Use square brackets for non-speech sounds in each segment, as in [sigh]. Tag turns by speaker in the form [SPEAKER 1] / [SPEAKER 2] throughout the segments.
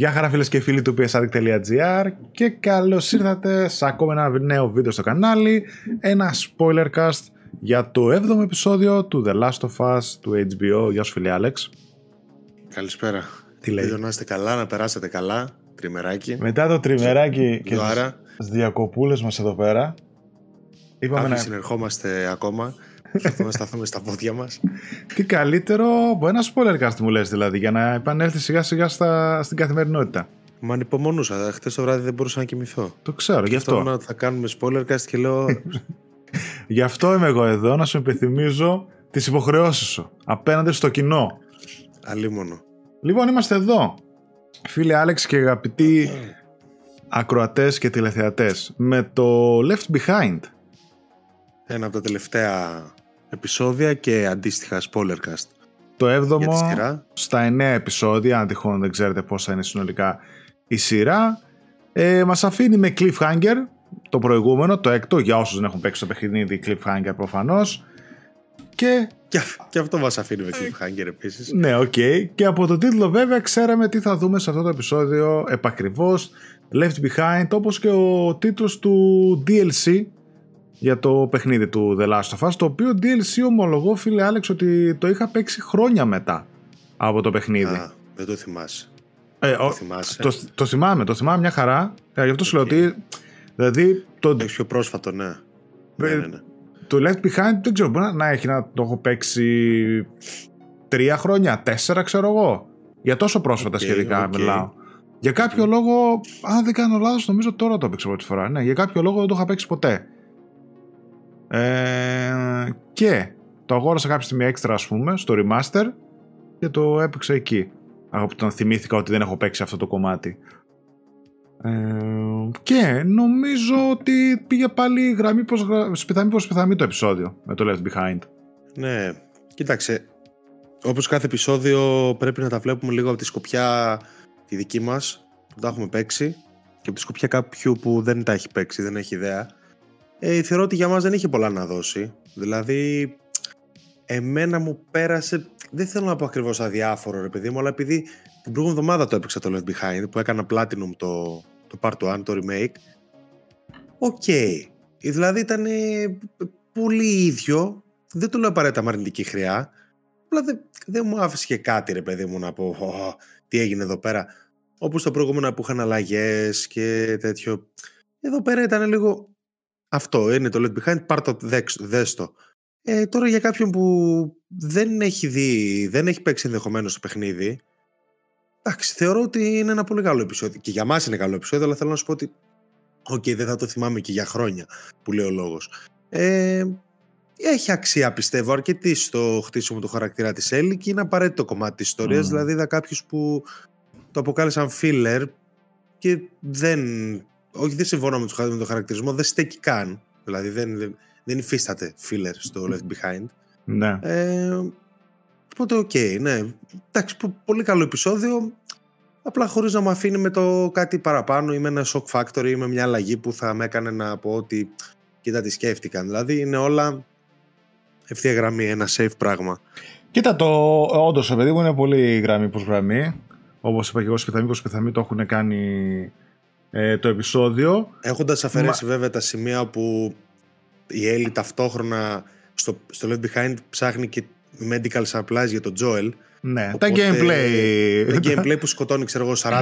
[SPEAKER 1] Γεια χαρά φίλες και φίλοι του psaddict.gr και καλώς ήρθατε σε ακόμα ένα νέο βίντεο στο κανάλι ένα spoiler cast για το 7ο επεισόδιο του The Last of Us του HBO. Γεια σου φίλε Άλεξ.
[SPEAKER 2] Καλησπέρα.
[SPEAKER 1] Τι λέει;
[SPEAKER 2] Ελπίζω να είστε καλά, να περάσετε καλά. Τριμεράκι.
[SPEAKER 1] Μετά το τριμεράκι και
[SPEAKER 2] Ζωάρα.
[SPEAKER 1] τις διακοπούλες μας εδώ πέρα είπαμε
[SPEAKER 2] Κάποιοι
[SPEAKER 1] να...
[SPEAKER 2] συνερχόμαστε ακόμα. Προσπαθούμε να σταθούμε στα πόδια μας.
[SPEAKER 1] τι καλύτερο από ένα spoiler cast μου λες δηλαδή για να επανέλθει σιγά σιγά στα... στην καθημερινότητα.
[SPEAKER 2] Μα ανυπομονούσα. Χθε το βράδυ δεν μπορούσα να κοιμηθώ.
[SPEAKER 1] Το ξέρω, γι' αυτό.
[SPEAKER 2] Σκεφτόμουν ότι θα κάνουμε spoiler cast και λέω. [laughs]
[SPEAKER 1] Γι' αυτό είμαι εγώ εδώ να σου υπενθυμίζω τις υποχρεώσεις σου απέναντι στο κοινό.
[SPEAKER 2] Αλίμονο.
[SPEAKER 1] Λοιπόν, είμαστε εδώ. Φίλοι Άλεξ και αγαπητοί ακροατές και τηλεθεατές με το Left Behind.
[SPEAKER 2] Ένα από τα τελευταία επεισόδια και αντίστοιχα spoiler cast.
[SPEAKER 1] Το
[SPEAKER 2] Για τη
[SPEAKER 1] 7ο
[SPEAKER 2] σειρά.
[SPEAKER 1] στα 9 επεισόδια, αν τυχόν δεν ξέρετε πόσα είναι συνολικά η σειρά. Ε, μας αφήνει με cliffhanger το προηγούμενο, το έκτο, για όσους δεν έχουν παίξει το παιχνίδι cliffhanger προφανώς. Και
[SPEAKER 2] Και, και αυτό μας αφήνει με cliffhanger επίσης.
[SPEAKER 1] Ναι, οκ. Και από το τίτλο βέβαια ξέραμε τι θα δούμε σε αυτό το επεισόδιο επακριβώς. Left Behind, όπως και ο τίτλος του DLC για το παιχνίδι του The Last of Us, το οποίο DLC ομολογώ φίλε Άλεξ ότι το είχα παίξει χρόνια μετά από το παιχνίδι.
[SPEAKER 2] Α, δεν το θυμάσαι.
[SPEAKER 1] ε,
[SPEAKER 2] Το
[SPEAKER 1] ο-
[SPEAKER 2] θυμάσαι.
[SPEAKER 1] το, το θυμάμαι, το θυμάμαι μια χαρά. Ε, γι' αυτό σου λέω ότι δηλαδή το,
[SPEAKER 2] Έχεις πιο πρόσφατο, ναι. Ναι, ναι, ναι.
[SPEAKER 1] το Left Behind δεν ξέρω, μπορεί να- να έχει να το έχω παίξει τρία χρόνια, τέσσερα ξέρω εγώ. Για τόσο πρόσφατα
[SPEAKER 2] Οκ,
[SPEAKER 1] σχετικά
[SPEAKER 2] οκ.
[SPEAKER 1] μιλάω. Για κάποιο λόγο, αν δεν κάνω λάθος, νομίζω τώρα το έπαιξα πρώτη φορά. Ναι, για κάποιο λόγο δεν το είχα παίξει ποτέ. Ε, και το αγόρασα κάποια στιγμή έξτρα, ας πούμε, στο Remaster και το έπαιξα εκεί. Από όταν θυμήθηκα ότι δεν έχω παίξει αυτό το κομμάτι. Ε, και νομίζω ότι πήγε πάλι γραμμή προς, γρα... σπιθαμή προς σπιθαμή το επεισόδιο με το Left Behind.
[SPEAKER 2] Ναι, κοίταξε. Όπως κάθε επεισόδιο πρέπει να τα βλέπουμε λίγο από τη σκοπιά τη δική μας που τα έχουμε παίξει και από τη σκοπιά κάποιου που δεν τα έχει παίξει, δεν έχει ιδέα. Ε, θεωρώ ότι για μας δεν είχε πολλά να δώσει. Δηλαδή, εμένα μου πέρασε, δεν θέλω να πω ακριβώς αδιάφορο ρε παιδί μου, αλλά επειδή την προηγούμενη εβδομάδα το έπαιξα το Left Behind που έκανα Platinum το, το Part 1, το remake. Οκ. Δηλαδή ήταν ε, πολύ ίδιο. Δεν το λέω απαραίτητα με αρνητική χροιά. Απλά δεν, δεν μου άφησε και κάτι ρε παιδί μου να πω «Ω, τι έγινε εδώ πέρα. Όπως τα προηγούμενα που είχαν αλλαγές και τέτοιο. Εδώ πέρα ήταν λίγο αυτό. Είναι το Left Behind, πάρ' το δέξ- δες το. Ε, τώρα για κάποιον που δεν έχει δει, δεν έχει παίξει ενδεχομένως το παιχνίδι, εντάξει, θεωρώ ότι είναι ένα πολύ καλό επεισόδιο. Και για μας είναι καλό επεισόδιο, αλλά θέλω να σου πω ότι Οκ, δεν θα το θυμάμαι και για χρόνια που λέει ο λόγος. Ε, έχει αξία πιστεύω αρκετή στο χτίσιμο του χαρακτήρα της Έλλη και είναι απαραίτητο κομμάτι της ιστορίας.
[SPEAKER 1] Μμμ.
[SPEAKER 2] Δηλαδή είδα κάποιους που το αποκάλεσαν filler και δεν, όχι δεν συμφωνώ με, τους- με τον χαρακτηρισμό, δεν στέκει καν. Δηλαδή δεν, δεν, δεν υφίσταται filler στο Left Behind.
[SPEAKER 1] Ναι.
[SPEAKER 2] Ε, οπότε οκ, ναι. Εντάξει, πο- πολύ καλό επεισόδιο. Απλά χωρίς να μου αφήνει με το κάτι παραπάνω ή με ένα shock factor ή με μια αλλαγή που θα με έκανε να πω ότι κοίτα τι σκέφτηκαν. Δηλαδή είναι όλα ευθεία γραμμή, ένα safe πράγμα.
[SPEAKER 1] Κοίτα, το όντως, παιδί μου είναι πολύ γραμμή προς γραμμή. Όπως είπα και εγώ, σπιθαμή προς σπιθαμή το έχουν κάνει ε, το επεισόδιο.
[SPEAKER 2] Έχοντας αφαιρέσει βέβαια τα σημεία που η Έλλη ταυτόχρονα στο, στο Left Behind ψάχνει και medical supplies για τον Joel.
[SPEAKER 1] Ναι, τα
[SPEAKER 2] Οπότε,
[SPEAKER 1] gameplay.
[SPEAKER 2] Τα gameplay που σκοτώνει, ξέρω εγώ, 40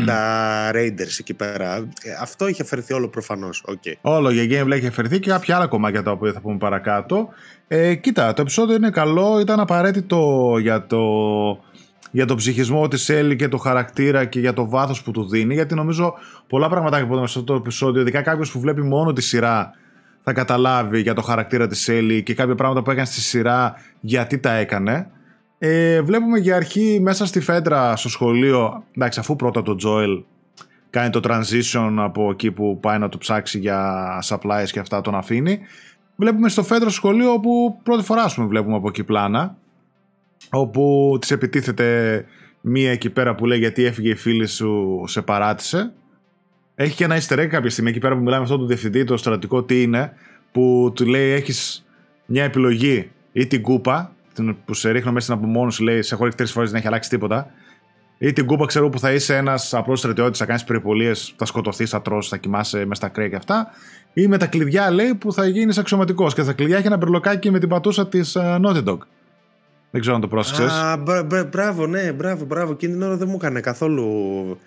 [SPEAKER 2] Raiders εκεί πέρα. Ε, Αυτό έχει αφαιρεθεί όλο προφανώς. Okay.
[SPEAKER 1] Όλο για gameplay έχει αφαιρεθεί και κάποια άλλα κομμάτια τα οποία θα πούμε παρακάτω. Ε, κοίτα, το επεισόδιο είναι καλό, ήταν απαραίτητο για το, για το ψυχισμό της Έλλη και το χαρακτήρα και για το βάθος που του δίνει, γιατί νομίζω πολλά πράγματα που είδαμε σε αυτό το επεισόδιο, ειδικά κάποιος που βλέπει μόνο τη σειρά, θα καταλάβει για το χαρακτήρα της Έλλη και κάποια πράγματα που έκανε στη σειρά, γιατί τα έκανε. Ε, βλέπουμε για αρχή μέσα στη φέντρα στο σχολείο, εντάξει, αφού πρώτα το Τζόελ κάνει το transition από εκεί που πάει να το ψάξει για supplies και αυτά τον αφήνει. Βλέπουμε στο φέντρο σχολείο όπου πρώτη φορά ας πούμε, βλέπουμε από εκεί πλάνα όπου της επιτίθεται μία εκεί πέρα που λέει γιατί έφυγε η φίλη σου σε παράτησε. Έχει και ένα easter egg κάποια στιγμή εκεί πέρα που μιλάμε με αυτόν τον διευθυντή, το στρατικό τι είναι, που του λέει έχεις μια επιλογή ή την κούπα την- που σε ρίχνω μέσα στην απομόνωση, λέει σε έχω ρίξει τρεις φορές δεν έχει αλλάξει τίποτα Ή την κούπα, ξέρω που θα είσαι ένας απλός στρατιώτης, θα κάνεις περιπολίες, θα σκοτωθείς, θα τρώσει, θα κοιμάσαι μες στα κρέα και αυτά. Ή με τα κλειδιά, λέει, που θα γίνεις αξιωματικός. Και τα κλειδιά έχει ένα μπερλοκάκι με την πατούσα της uh, Naughty Dog. Δεν ξέρω αν το πρόσεξες.
[SPEAKER 2] Α, μπράβο, ναι, μπράβο, μπράβο. Εκείνη την ώρα δεν μου έκανε καθόλου.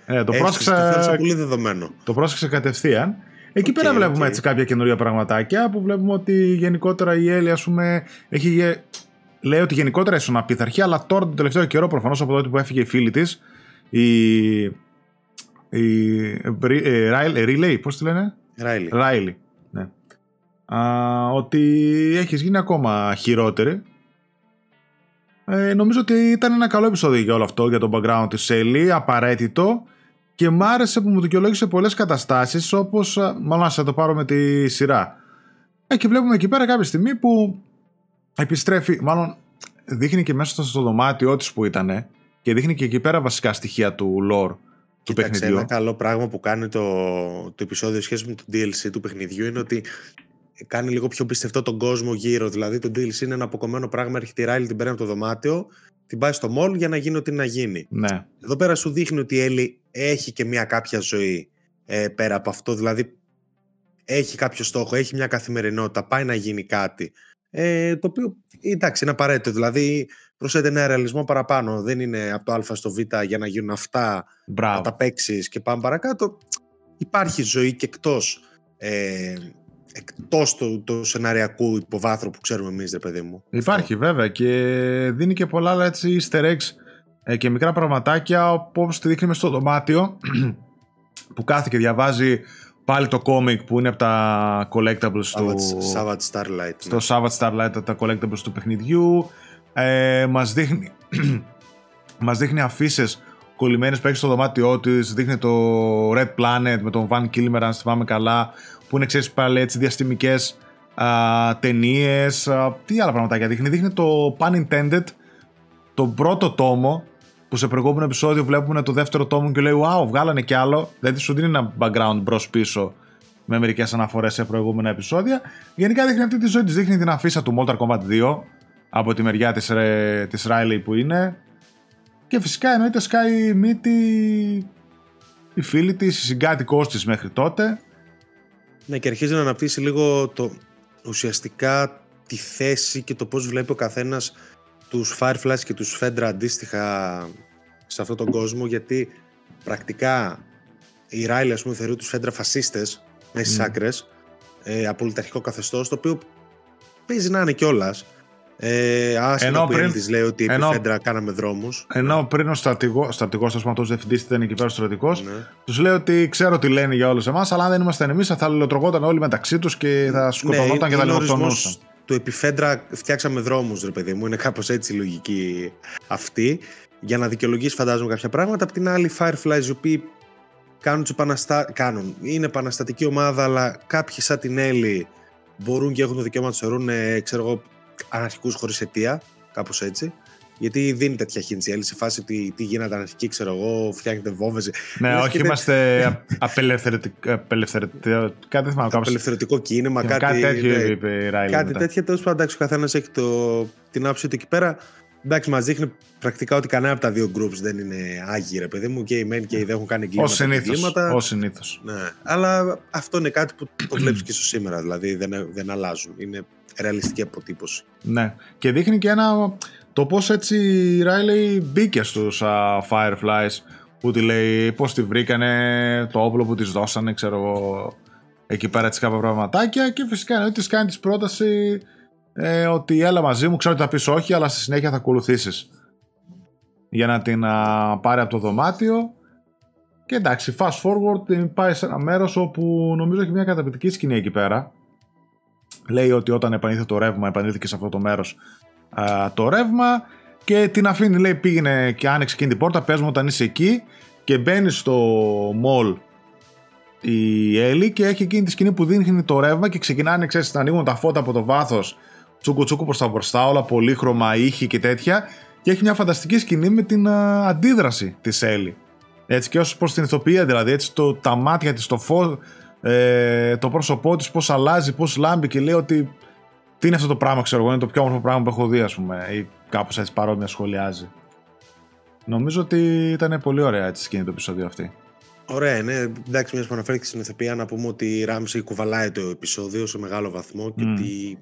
[SPEAKER 1] Ε, το πρόσεξα.
[SPEAKER 2] Το πολύ δεδομένο.
[SPEAKER 1] Το πρόσεξα κατευθείαν. Εκεί okay, πέρα βλέπουμε okay. έτσι κάποια καινούργια πραγματάκια που βλέπουμε ότι γενικότερα η Έλλη, ας πούμε, έχει. Λέει ότι γενικότερα ήσουν απίθαρχη, αλλά τώρα τον τελευταίο καιρό, προφανώς από τότε που έφυγε η φίλη της, η. η. Riley, πώς τη λένε;
[SPEAKER 2] Riley.
[SPEAKER 1] Riley. Ναι. Α, ότι έχεις γίνει ακόμα χειρότερη ε, νομίζω ότι ήταν ένα καλό επεισόδιο για όλο αυτό, για τον background της Σέλη, απαραίτητο και μ' άρεσε που μου δικαιολόγησε πολλές καταστάσεις όπως, μάλλον να το πάρω με τη σειρά. Ε, και βλέπουμε εκεί πέρα κάποια στιγμή που επιστρέφει, μάλλον δείχνει και μέσα στο δωμάτιό της που ήταν και δείχνει και εκεί πέρα βασικά στοιχεία του lore του Κοίταξε, παιχνιδιού.
[SPEAKER 2] Ένα καλό πράγμα που κάνει το, το επεισόδιο σχέση με το DLC του παιχνιδιού είναι ότι κάνει λίγο πιο πιστευτό τον κόσμο γύρω. Δηλαδή το DLC είναι ένα αποκομμένο πράγμα, έρχεται η Riley, την παίρνει από το δωμάτιο, την πάει στο mall για να γίνει ό,τι να γίνει.
[SPEAKER 1] Ναι.
[SPEAKER 2] Εδώ πέρα σου δείχνει ότι η Έλλη έχει και μια κάποια ζωή ε, πέρα από αυτό. Δηλαδή έχει κάποιο στόχο, έχει μια καθημερινότητα, πάει να γίνει κάτι. Ε, το οποίο εντάξει είναι απαραίτητο. Δηλαδή προσθέτει ένα ρεαλισμό παραπάνω. Δεν είναι από το Α στο Β για να γίνουν αυτά,
[SPEAKER 1] Μπράβο.
[SPEAKER 2] να τα παίξεις και πάμε παρακάτω. Υπάρχει ζωή και εκτός ε, εκτός του, του σεναριακού υποβάθρου που ξέρουμε εμείς, ρε παιδί μου.
[SPEAKER 1] Υπάρχει βέβαια και δίνει και πολλά άλλα έτσι easter eggs ε, και μικρά πραγματάκια όπως τη δείχνει στο δωμάτιο [clears throat] που κάθε και διαβάζει πάλι το κόμικ που είναι από τα collectibles
[SPEAKER 2] του... Savage Starlight.
[SPEAKER 1] Στο ναι. Savage Starlight τα collectibles του παιχνιδιού. Ε, μας δείχνει, [clears throat] μας δείχνει αφήσεις κολλημένες που έχει στο δωμάτιό της. Δείχνει το Red Planet με τον Van Kilmer, αν θυμάμαι καλά, που είναι ξέρεις πάλι έτσι διαστημικές ταινίες. τι άλλα πραγματάκια δείχνει. Δείχνει το Pun Intended, τον πρώτο τόμο, που σε προηγούμενο επεισόδιο βλέπουμε το δεύτερο τόμο και λέει Wow, βγάλανε κι άλλο. Δηλαδή σου δίνει ένα background μπρος πίσω με μερικές αναφορές σε προηγούμενα επεισόδια. Γενικά δείχνει αυτή τη ζωή της. Δείχνει την αφίσα του Mortal Kombat 2 από τη μεριά της, της Riley που είναι. Και φυσικά εννοείται σκάει μύτη η φίλη της, η συγκάτοικός της μέχρι τότε.
[SPEAKER 2] Ναι, και αρχίζει να αναπτύσσει λίγο το, ουσιαστικά τη θέση και το πώς βλέπει ο καθένας τους Fireflies και τους Fedra αντίστοιχα σε αυτόν τον κόσμο, γιατί πρακτικά η Riley, ας πούμε, θεωρεί τους Fedra φασίστες μέσα στις mm. άκρες, ε, απολυταρχικό καθεστώς, το οποίο παίζει να είναι κιόλας. Ε, άσχετα που πριν, της λέει ότι επί Φέντρα κάναμε δρόμους.
[SPEAKER 1] Ενώ πριν ο στρατηγός, στρατηγός ας πούμε, διευθυντής ήταν εκεί πέρα ο στρατηγός, ναι. τους λέει ότι ξέρω τι λένε για όλους εμάς, αλλά αν δεν ήμασταν εμείς θα λειτουργόταν όλοι μεταξύ τους και θα ναι, σκοτωνόταν ναι, και θα λιποκτονούσαν.
[SPEAKER 2] Του επιφέντρα φτιάξαμε δρόμους ρε παιδί μου, είναι κάπως έτσι η λογική αυτή, για να δικαιολογήσει φαντάζομαι κάποια πράγματα. Απ' την άλλη Fireflies οι οποίοι κάνουν, επαναστα... κάνουν. είναι επαναστατική ομάδα, αλλά κάποιοι σαν την Έλλη μπορούν και έχουν το δικαίωμα να τους θεωρούν, ξέρω εγώ, αναρχικούς χωρίς αιτία, κάπως έτσι. Γιατί δίνει τέτοια χίνηση. Άλλη σε φάση τι, τι γίνεται αναρχική, ξέρω εγώ, φτιάχνετε βόμβες.
[SPEAKER 1] Ναι, όχι, είμαστε απελευθερωτικό. Κάτι θυμάμαι.
[SPEAKER 2] Απελευθερωτικό κίνημα, κάτι,
[SPEAKER 1] κάτι τέτοιο ναι, είπε η Ράιλι.
[SPEAKER 2] Κάτι τέτοιο. Τέλος πάντων, ο καθένας έχει το, την άποψη του εκεί πέρα. Εντάξει, μας δείχνει πρακτικά ότι κανένα από τα δύο groups δεν είναι άγιοι, ρε παιδί μου. Και οι men και οι δε έχουν κάνει εγκλήματα.
[SPEAKER 1] Ω συνήθως.
[SPEAKER 2] Ναι. Αλλά αυτό είναι κάτι που το βλέπεις και στο σήμερα. Δηλαδή δεν, δεν αλλάζουν. Είναι ρεαλιστική αποτύπωση.
[SPEAKER 1] Ναι. Και δείχνει και ένα. Το πώς έτσι η Riley μπήκε στους uh, Fireflies που τη λέει πώς τη βρήκανε, το όπλο που της δώσανε, ξέρω εγώ, εκεί πέρα της κάποια πραγματάκια. Και φυσικά εννοεί της κάνει της πρόταση ε, ότι έλα μαζί μου, ξέρω ότι θα πεις όχι, αλλά στη συνέχεια θα ακολουθήσεις. Για να την uh, πάρει από το δωμάτιο. Και εντάξει, fast forward την πάει σε ένα μέρος όπου νομίζω έχει μια καταπληκτική σκηνή εκεί πέρα λέει ότι όταν επανήλθε το ρεύμα, επανήλθε σε αυτό το μέρος το ρεύμα και την αφήνει, λέει, πήγαινε και άνοιξε εκείνη την πόρτα. Πες μου όταν είσαι εκεί και μπαίνει στο mall η Έλλη και έχει εκείνη τη σκηνή που δίνει το ρεύμα και ξεκινάνε, ξέρεις, να ανοίγουν τα φώτα από το βάθος. Τσούκου τσούκου προς τα μπροστά, όλα πολύχρωμα, ήχη και τέτοια. Και έχει μια φανταστική σκηνή με την αντίδραση της Έλλη. Έτσι και ως προς την ηθοποιία δηλαδή, έτσι το, τα μάτια της, το φω, ε, το πρόσωπό της, πώς αλλάζει, πώς λάμπει και λέει ότι τι είναι αυτό το πράγμα, ξέρω εγώ, είναι το πιο όμορφο πράγμα που έχω δει, ας πούμε, ή κάπως έτσι παρόμοια σχολιάζει. Νομίζω ότι ήταν πολύ ωραία έτσι σκηνή το επεισόδιο αυτή.
[SPEAKER 2] Ωραία, ναι. Εντάξει, μιας που αναφέρθηκε στην ηθοποιία, να πούμε ότι η Ράμψη κουβαλάει το επεισόδιο σε μεγάλο βαθμό και ότι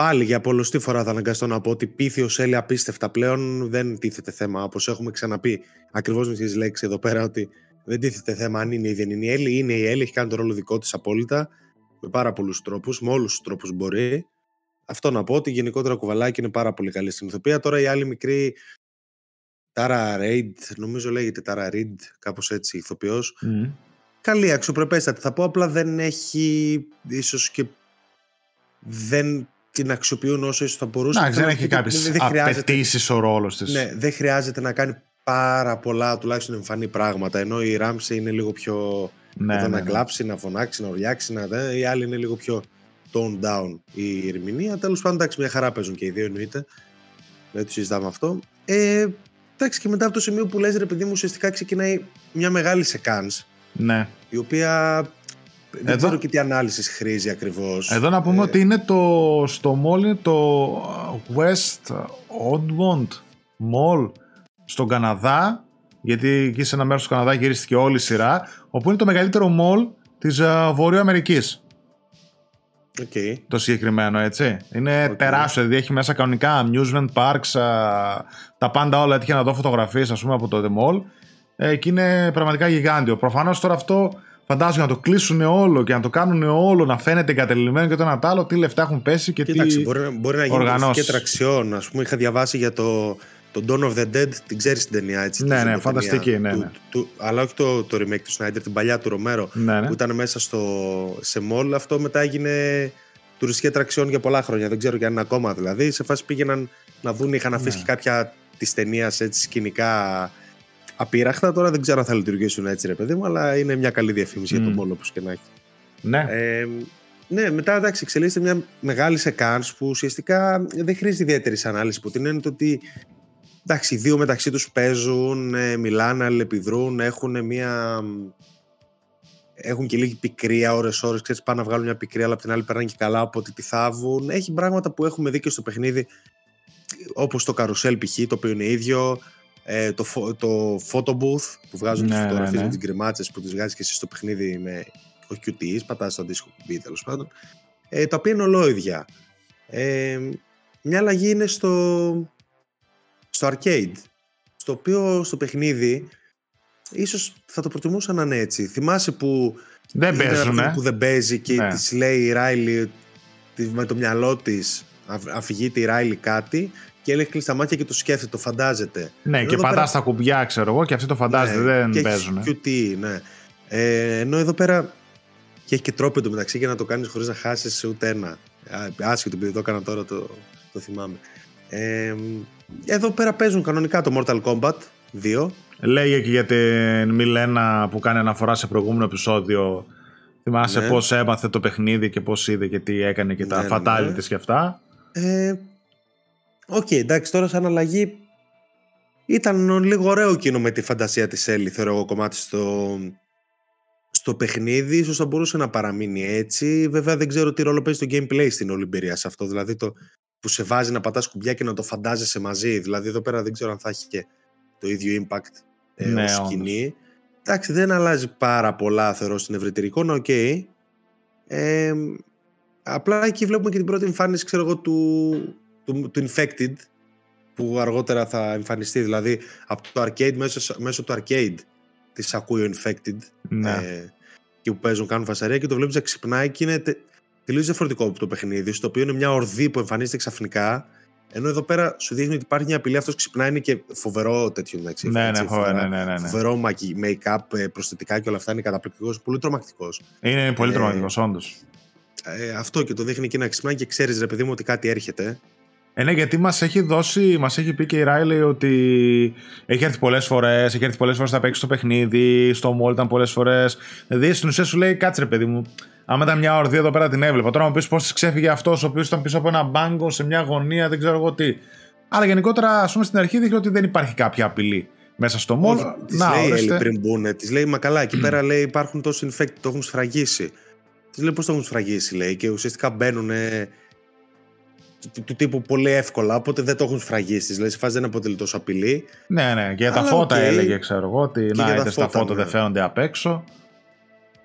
[SPEAKER 2] πάλι για πολλωστή φορά θα αναγκαστώ να πω ότι πήθη ο Σέλη απίστευτα πλέον δεν τίθεται θέμα. Όπως έχουμε ξαναπεί ακριβώς με τις λέξεις εδώ πέρα, ότι δεν τίθεται θέμα αν είναι ή δεν είναι η Έλλη. Είναι η Έλλη, έχει κάνει το ρόλο δικό της απόλυτα με πάρα πολλούς τρόπους, με όλους τους τρόπους μπορεί. Αυτό να πω ότι γενικότερα κουβαλάει και είναι πάρα πολύ καλή στην ηθοποιία. Τώρα η άλλη μικρή Τάρα Ρέιντ, νομίζω λέγεται Τάρα Ρίντ, κάπως έτσι ηθοποιός. Mm. Καλή, αξιοπρεπέστατη. Θα πω απλά δεν έχει ίσως και δεν την αξιοποιούν όσο ίσως θα μπορούσε.
[SPEAKER 1] Να, δεν έχει κάποιες απαιτήσεις ο ρόλος της.
[SPEAKER 2] Ναι, δεν χρειάζεται να κάνει πάρα πολλά τουλάχιστον εμφανή πράγματα ενώ η Ράμψη είναι λίγο πιο ναι, εδώ ναι, να ναι. κλάψει, να φωνάξει, να ουριάξει να δε, η άλλη είναι λίγο πιο tone down η ερμηνεία τέλος πάντων εντάξει μια χαρά παίζουν και οι δύο εννοείται δεν το συζητάμε αυτό ε, Εντάξει, και μετά από το σημείο που λες ρε παιδί μου, ουσιαστικά ξεκινάει μια μεγάλη σεκάνς.
[SPEAKER 1] Ναι.
[SPEAKER 2] Η οποία δεν Εδώ... ξέρω και τι ανάλυσης χρήζει ακριβώς.
[SPEAKER 1] Εδώ να πούμε ε... ότι είναι το, στο mall είναι το West Oddmont Mall στον Καναδά, γιατί εκεί σε ένα μέρος του Καναδά γυρίστηκε όλη η σειρά, όπου είναι το μεγαλύτερο mall της uh, Βόρειο Αμερικής.
[SPEAKER 2] Okay.
[SPEAKER 1] Το συγκεκριμένο, έτσι. Είναι okay. τεράστιο, δηλαδή έχει μέσα κανονικά amusement parks, τα πάντα όλα. Έτυχε να δω φωτογραφίες, ας πούμε, από το The Mall. Ε, και είναι πραγματικά γιγάντιο. Προφανώς τώρα αυτό φαντάζομαι να το κλείσουν όλο και να το κάνουν όλο να φαίνεται εγκατελειμμένο και το ένα άλλο, τι λεφτά έχουν πέσει και
[SPEAKER 2] Κοίταξε,
[SPEAKER 1] τι.
[SPEAKER 2] Μπορεί, μπορεί να γίνει και τραξιόν. Α πούμε, είχα διαβάσει για το, το Dawn of the Dead, την ξέρεις την ταινία έτσι.
[SPEAKER 1] Ναι, ναι, φανταστική, ναι, ναι.
[SPEAKER 2] Του, αλλά όχι το, το remake του Snyder, την παλιά του Ρομέρο ναι, ναι. που ήταν μέσα στο, σε mall. Αυτό μετά έγινε τουριστική ατραξιόν για πολλά χρόνια. Δεν ξέρω και αν είναι ακόμα δηλαδή. Σε φάση πήγαιναν να δουν, είχαν αφήσει ναι. κάποια της ταινίας έτσι σκηνικά απείραχτα. Τώρα δεν ξέρω αν θα λειτουργήσουν έτσι, ρε παιδί μου, αλλά είναι μια καλή διαφήμιση για τον πόλο όπως και να έχει.
[SPEAKER 1] Ναι.
[SPEAKER 2] Ε, ναι, μετά εντάξει, εξελίσσεται μια μεγάλη σεκάν που ουσιαστικά δεν χρήζει ιδιαίτερη ανάλυση που την είναι το ότι εντάξει, οι δύο μεταξύ τους παίζουν, ε, μιλάνε, αλληλεπιδρούν, έχουν μια έχουν και λίγη πικρία ώρες-ώρες, ξέρεις, πάνε να βγάλουν μια πικρία, αλλά από την άλλη περνάνε και καλά, οπότε τη θάβουν. Έχει πράγματα που έχουμε δει και στο παιχνίδι, όπως το καρουσέλ π.χ., το οποίο είναι ίδιο, ε, το, το photo booth που βγάζουν ναι, τις φωτογραφίες ναι, ναι. με τις γκριμάτσες που τις βγάζεις και εσύ στο παιχνίδι με ο QTEs, πατάς το αντίστοιχο κουμπί τέλος πάντων, ε, τα οποία είναι ολόιδια. Ε, μια αλλαγή είναι στο, στο arcade, στο οποίο στο παιχνίδι ίσως θα το προτιμούσα να είναι έτσι. Θυμάσαι που
[SPEAKER 1] δεν παίζουν, ε;
[SPEAKER 2] που δεν παίζει και ναι. της λέει η Ράιλι με το μυαλό της αφηγείται η Ράιλι κάτι και λέει κλείσει τα μάτια και το σκέφτεται, το φαντάζεται.
[SPEAKER 1] Ναι, ενώ και πατάς πέρα... τα κουμπιά, ξέρω εγώ, και αυτή το φαντάζεται, ναι, δεν
[SPEAKER 2] και
[SPEAKER 1] παίζουν.
[SPEAKER 2] QT, ναι. Ε, ενώ εδώ πέρα και έχει και τρόπο μεταξύ για να το κάνεις χωρίς να χάσεις ούτε ένα. Άσχετο επειδή το έκανα τώρα, το, το θυμάμαι. Ε, εδώ πέρα παίζουν κανονικά το Mortal Kombat 2
[SPEAKER 1] Λέγε και για την Μιλένα που κάνει αναφορά σε προηγούμενο επεισόδιο. Θυμάσαι ναι. πώς έμαθε το παιχνίδι και πώς είδε και τι έκανε και τα ναι, ναι. και αυτά.
[SPEAKER 2] Ε, OK, okay, εντάξει, τώρα σαν αλλαγή ήταν λίγο ωραίο εκείνο με τη φαντασία της Έλλη, θεωρώ εγώ κομμάτι στο, στο παιχνίδι. Ίσως θα μπορούσε να παραμείνει έτσι. Βέβαια δεν ξέρω τι ρόλο παίζει το gameplay στην όλη εμπειρία σε αυτό. Δηλαδή το που σε βάζει να πατάς κουμπιά και να το φαντάζεσαι μαζί. Δηλαδή εδώ πέρα δεν ξέρω αν θα έχει και το ίδιο impact ε, ναι, σκηνή. Εντάξει, δεν αλλάζει πάρα πολλά θεωρώ στην ευρύτερη εικόνα, OK. Okay. Ε, απλά εκεί βλέπουμε και την πρώτη εμφάνιση ξέρω εγώ, του, του, του Infected που αργότερα θα εμφανιστεί δηλαδή από το arcade μέσω, μέσω του arcade της ακούει ο Infected ναι. ε, και που παίζουν κάνουν φασαρία και το βλέπεις να ξυπνάει και είναι τε, τελείως διαφορετικό από το παιχνίδι στο οποίο είναι μια ορδή που εμφανίζεται ξαφνικά ενώ εδώ πέρα σου δείχνει ότι υπάρχει μια απειλή, αυτός ξυπνάει είναι και φοβερό τέτοιο. Εντάξει,
[SPEAKER 1] ναι, έτσι, ναι, φοβερό, ναι, ναι, ναι,
[SPEAKER 2] ναι. Φοβερό make-up, ε, προσθετικά και όλα αυτά είναι καταπληκτικός. Πολύ τρομακτικός.
[SPEAKER 1] Είναι πολύ ε, τρομακτικός, όντως.
[SPEAKER 2] Ε, αυτό και το δείχνει και να ξυπνάει και ξέρεις, ρε παιδί μου, ότι κάτι έρχεται.
[SPEAKER 1] Ε, ναι, γιατί μας έχει δώσει, μας έχει πει και η Ράιλι ότι έχει έρθει πολλές φορές, έχει έρθει πολλές φορές να παίξει το παιχνίδι, στο μόλ ήταν πολλές φορές. Δηλαδή στην ουσία σου λέει, κάτσε ρε παιδί μου, Άμα ήταν μια ορδία εδώ πέρα την έβλεπα. Τώρα μου πεις πώς τη ξέφυγε αυτός ο οποίος ήταν πίσω από ένα μπάγκο σε μια γωνία, δεν ξέρω εγώ τι. Αλλά γενικότερα, ας πούμε στην αρχή δείχνει ότι δεν υπάρχει κάποια απειλή μέσα στο μόλ.
[SPEAKER 2] Τη λέει Έλλη πριν μπουν, τη λέει Μα καλά, εκεί πέρα λέει υπάρχουν τόσοι infected, το έχουν σφραγίσει. Τη λέει πώς το έχουν σφραγίσει, λέει, και ουσιαστικά μπαίνουν του, του τύπου πολύ εύκολα, οπότε δεν το έχουν σφραγίσει. Δηλαδή, σε φάση δεν αποτελεί τόσο απειλή.
[SPEAKER 1] Ναι, ναι, και για τα
[SPEAKER 2] Αλλά,
[SPEAKER 1] φώτα
[SPEAKER 2] οκ.
[SPEAKER 1] έλεγε, ξέρω εγώ, ότι
[SPEAKER 2] Και
[SPEAKER 1] να
[SPEAKER 2] για τα
[SPEAKER 1] είτε στα
[SPEAKER 2] φώτα,
[SPEAKER 1] φώτα
[SPEAKER 2] ναι.
[SPEAKER 1] δεν φαίνονται απ' έξω.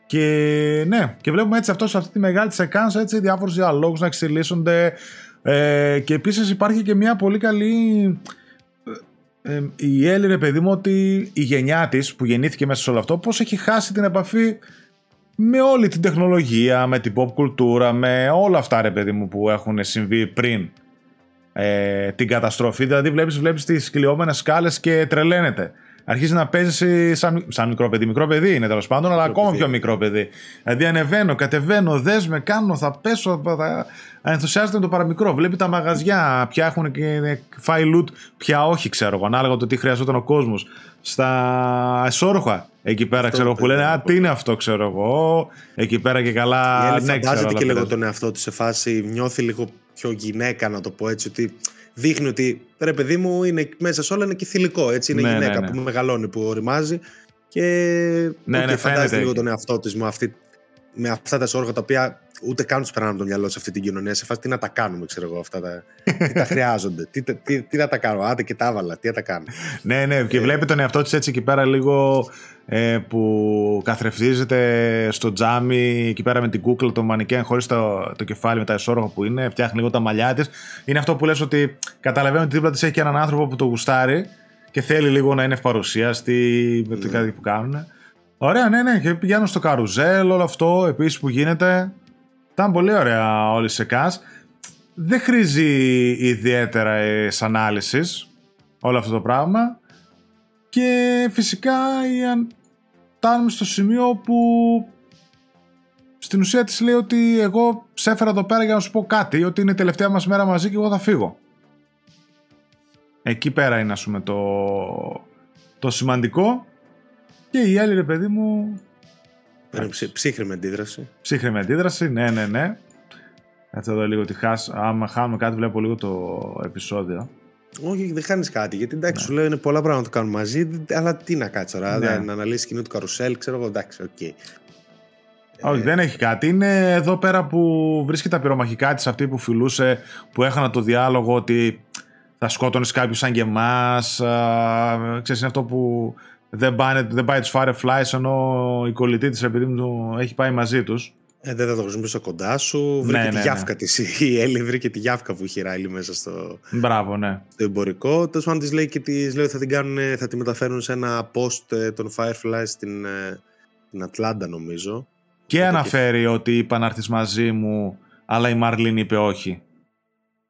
[SPEAKER 1] Και ναι, και βλέπουμε έτσι αυτό σε αυτή τη μεγάλη σεκάνσα έτσι διάφορους διαλόγους να εξελίσσονται ε, και επίσης υπάρχει και μια πολύ καλή ε, ε, η Έλλη ρε παιδί μου ότι η γενιά της που γεννήθηκε μέσα σε όλο αυτό πώς έχει χάσει την επαφή με όλη την τεχνολογία, με την pop κουλτούρα, με όλα αυτά ρε παιδί μου που έχουν συμβεί πριν ε, την καταστροφή. Δηλαδή βλέπεις, βλέπεις τις κλειόμενες σκάλες και τρελαίνεται. Αρχίζει να παίζει σαν, σαν μικρό παιδί. Μικρό παιδί είναι τέλος πάντων, αλλά
[SPEAKER 2] Μικρό
[SPEAKER 1] ακόμα
[SPEAKER 2] παιδί.
[SPEAKER 1] πιο μικρό παιδί. Δηλαδή ανεβαίνω, κατεβαίνω, δέσμε, κάνω, θα πέσω, θα... ενθουσιάζεται με το παραμικρό. Βλέπει τα μαγαζιά, ποια έχουν και φάει loot, ποια όχι, ξέρω εγώ, ανάλογα το τι χρειαζόταν ο κόσμος. Στα εσόρουχα εκεί πέρα,
[SPEAKER 2] Αυτό
[SPEAKER 1] ξέρω εγώ, που
[SPEAKER 2] παιδί,
[SPEAKER 1] λένε Α,
[SPEAKER 2] αυτό.
[SPEAKER 1] τι είναι αυτό, ξέρω εγώ. Εκεί πέρα και καλά.
[SPEAKER 2] η Έλλη
[SPEAKER 1] ναι, ξέρω,
[SPEAKER 2] φαντάζεται
[SPEAKER 1] αλλά
[SPEAKER 2] και λίγο
[SPEAKER 1] πειράζει.
[SPEAKER 2] τον εαυτό τη σε φάση, νιώθει λίγο πιο γυναίκα, να το πω έτσι, ότι δείχνει ότι ρε παιδί μου είναι μέσα σε όλα είναι και θηλυκό. Έτσι, είναι
[SPEAKER 1] Ναι, ναι,
[SPEAKER 2] γυναίκα
[SPEAKER 1] ναι.
[SPEAKER 2] που μεγαλώνει, που οριμάζει. Και
[SPEAKER 1] Ναι,
[SPEAKER 2] οκ,
[SPEAKER 1] ναι,
[SPEAKER 2] φαντάζεται
[SPEAKER 1] φαίνεται.
[SPEAKER 2] λίγο τον εαυτό της με, αυτή, με αυτά τα εσώρουχα τα οποία ούτε καν τους περνάνε από το μυαλό σε αυτή την κοινωνία. Σε φάση τι να τα κάνουμε, ξέρω εγώ, αυτά τα. τι τα [laughs] χρειάζονται, τι, τα- τι, τι να τα κάνω. Άντε και τα έβαλα, τι να τα κάνω.
[SPEAKER 1] Ναι, ναι, και βλέπει τον εαυτό της έτσι εκεί πέρα λίγο ε, που καθρεφτίζεται στο τζάμι εκεί πέρα με την κούκλα, το μανικέν χωρίς το, το κεφάλι με τα εσώρουχα που είναι, φτιάχνει λίγο τα μαλλιά της. Είναι αυτό που λες ότι καταλαβαίνει ότι δίπλα της έχει και έναν άνθρωπο που το γουστάρει και θέλει λίγο να είναι ευπαρουσίαστη με το κάτι που κάνουν. Ωραία, ναι, ναι, και πηγαίνουν στο καρουζέλ, όλο αυτό επίσης που γίνεται. Ήταν πολύ ωραία όλη η σεκάς. Δεν χρήζει ιδιαίτερα ε, ανάλυσης όλο αυτό το πράγμα. Και φυσικά η αν- φτάνουμε στο σημείο που στην ουσία της λέει ότι εγώ σε έφερα εδώ πέρα για να σου πω κάτι, ότι είναι η τελευταία μας μέρα μαζί και εγώ θα φύγω. Εκεί πέρα είναι ας πούμε το, το σημαντικό και η άλλη ρε παιδί μου
[SPEAKER 2] Είναι ψ, ψύχραιμη αντίδραση.
[SPEAKER 1] ψύχραιμη αντίδραση, ναι ναι ναι. Έτσι εδώ λίγο τη χάς, άμα χάνουμε κάτι βλέπω λίγο το επεισόδιο.
[SPEAKER 2] Όχι, δεν χάνεις κάτι. Γιατί εντάξει, σου λέω είναι πολλά πράγματα που κάνουν μαζί, αλλά τι να κάτσεις τώρα.
[SPEAKER 1] Ναι.
[SPEAKER 2] Να αναλύσεις σκηνή του καρουσέλ, ξέρω εγώ, εντάξει, οκ.
[SPEAKER 1] Όχι, δεν έχει κάτι. Είναι εδώ πέρα που βρίσκει τα πυρομαχικά της αυτή που φυλούσε, που έχανα το διάλογο ότι θα σκότωνες κάποιους σαν και εμάς. Ξέρεις, είναι αυτό που δεν, πάνε, δεν πάει τους Fireflies ενώ η κολλητή της επειδή μου έχει πάει μαζί τους.
[SPEAKER 2] Ε, δεν θα το χρησιμοποιήσω κοντά σου. Βρήκε
[SPEAKER 1] Ναι,
[SPEAKER 2] τη
[SPEAKER 1] ναι,
[SPEAKER 2] γιάφκα της. [laughs] Η Έλλη βρήκε τη γιάφκα που είχε η Ράιλι μέσα στο,
[SPEAKER 1] Μπράβο, ναι.
[SPEAKER 2] στο εμπορικό. Τέλος πάντων, της λέει και της λέει ότι θα την κάνουν, θα τη μεταφέρουν σε ένα post ε, των Fireflies στην, ε, στην Ατλάντα, νομίζω.
[SPEAKER 1] Και
[SPEAKER 2] Οπότε
[SPEAKER 1] αναφέρει ότι είπα να έρθεις μαζί μου, αλλά η Μαρλίν είπε όχι.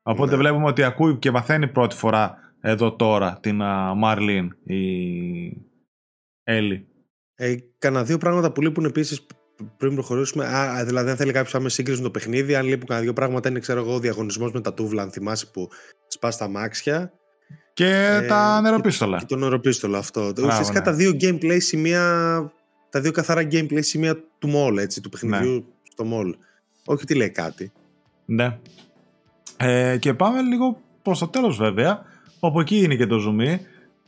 [SPEAKER 1] Οπότε
[SPEAKER 2] Ναι.
[SPEAKER 1] βλέπουμε ότι ακούει και μαθαίνει πρώτη φορά εδώ τώρα την α, Μαρλίν, η Έλλη.
[SPEAKER 2] Ε, Κάνα δύο πράγματα που λείπουν επίσης πριν προχωρήσουμε. Α, δηλαδή, αν θέλει κάποιος άμεση σύγκριση με το παιχνίδι, αν λείπουν κανένα δύο πράγματα, είναι ξέρω εγώ, ο διαγωνισμός με τα τούβλα, αν θυμάσαι που σπάς τα μάξια.
[SPEAKER 1] Και
[SPEAKER 2] Ε,
[SPEAKER 1] τα νεροπίστολα.
[SPEAKER 2] Και το νεροπίστολο αυτό.
[SPEAKER 1] Μπράβο,
[SPEAKER 2] Ουσιαστικά
[SPEAKER 1] ναι.
[SPEAKER 2] τα δύο gameplay σημεία. Τα δύο καθαρά gameplay σημεία του mall, έτσι, του παιχνιδιού
[SPEAKER 1] Ναι.
[SPEAKER 2] στο mall. Όχι ότι λέει κάτι.
[SPEAKER 1] Ναι. Ε, και πάμε λίγο προς το τέλος βέβαια, όπου εκεί είναι και το zoom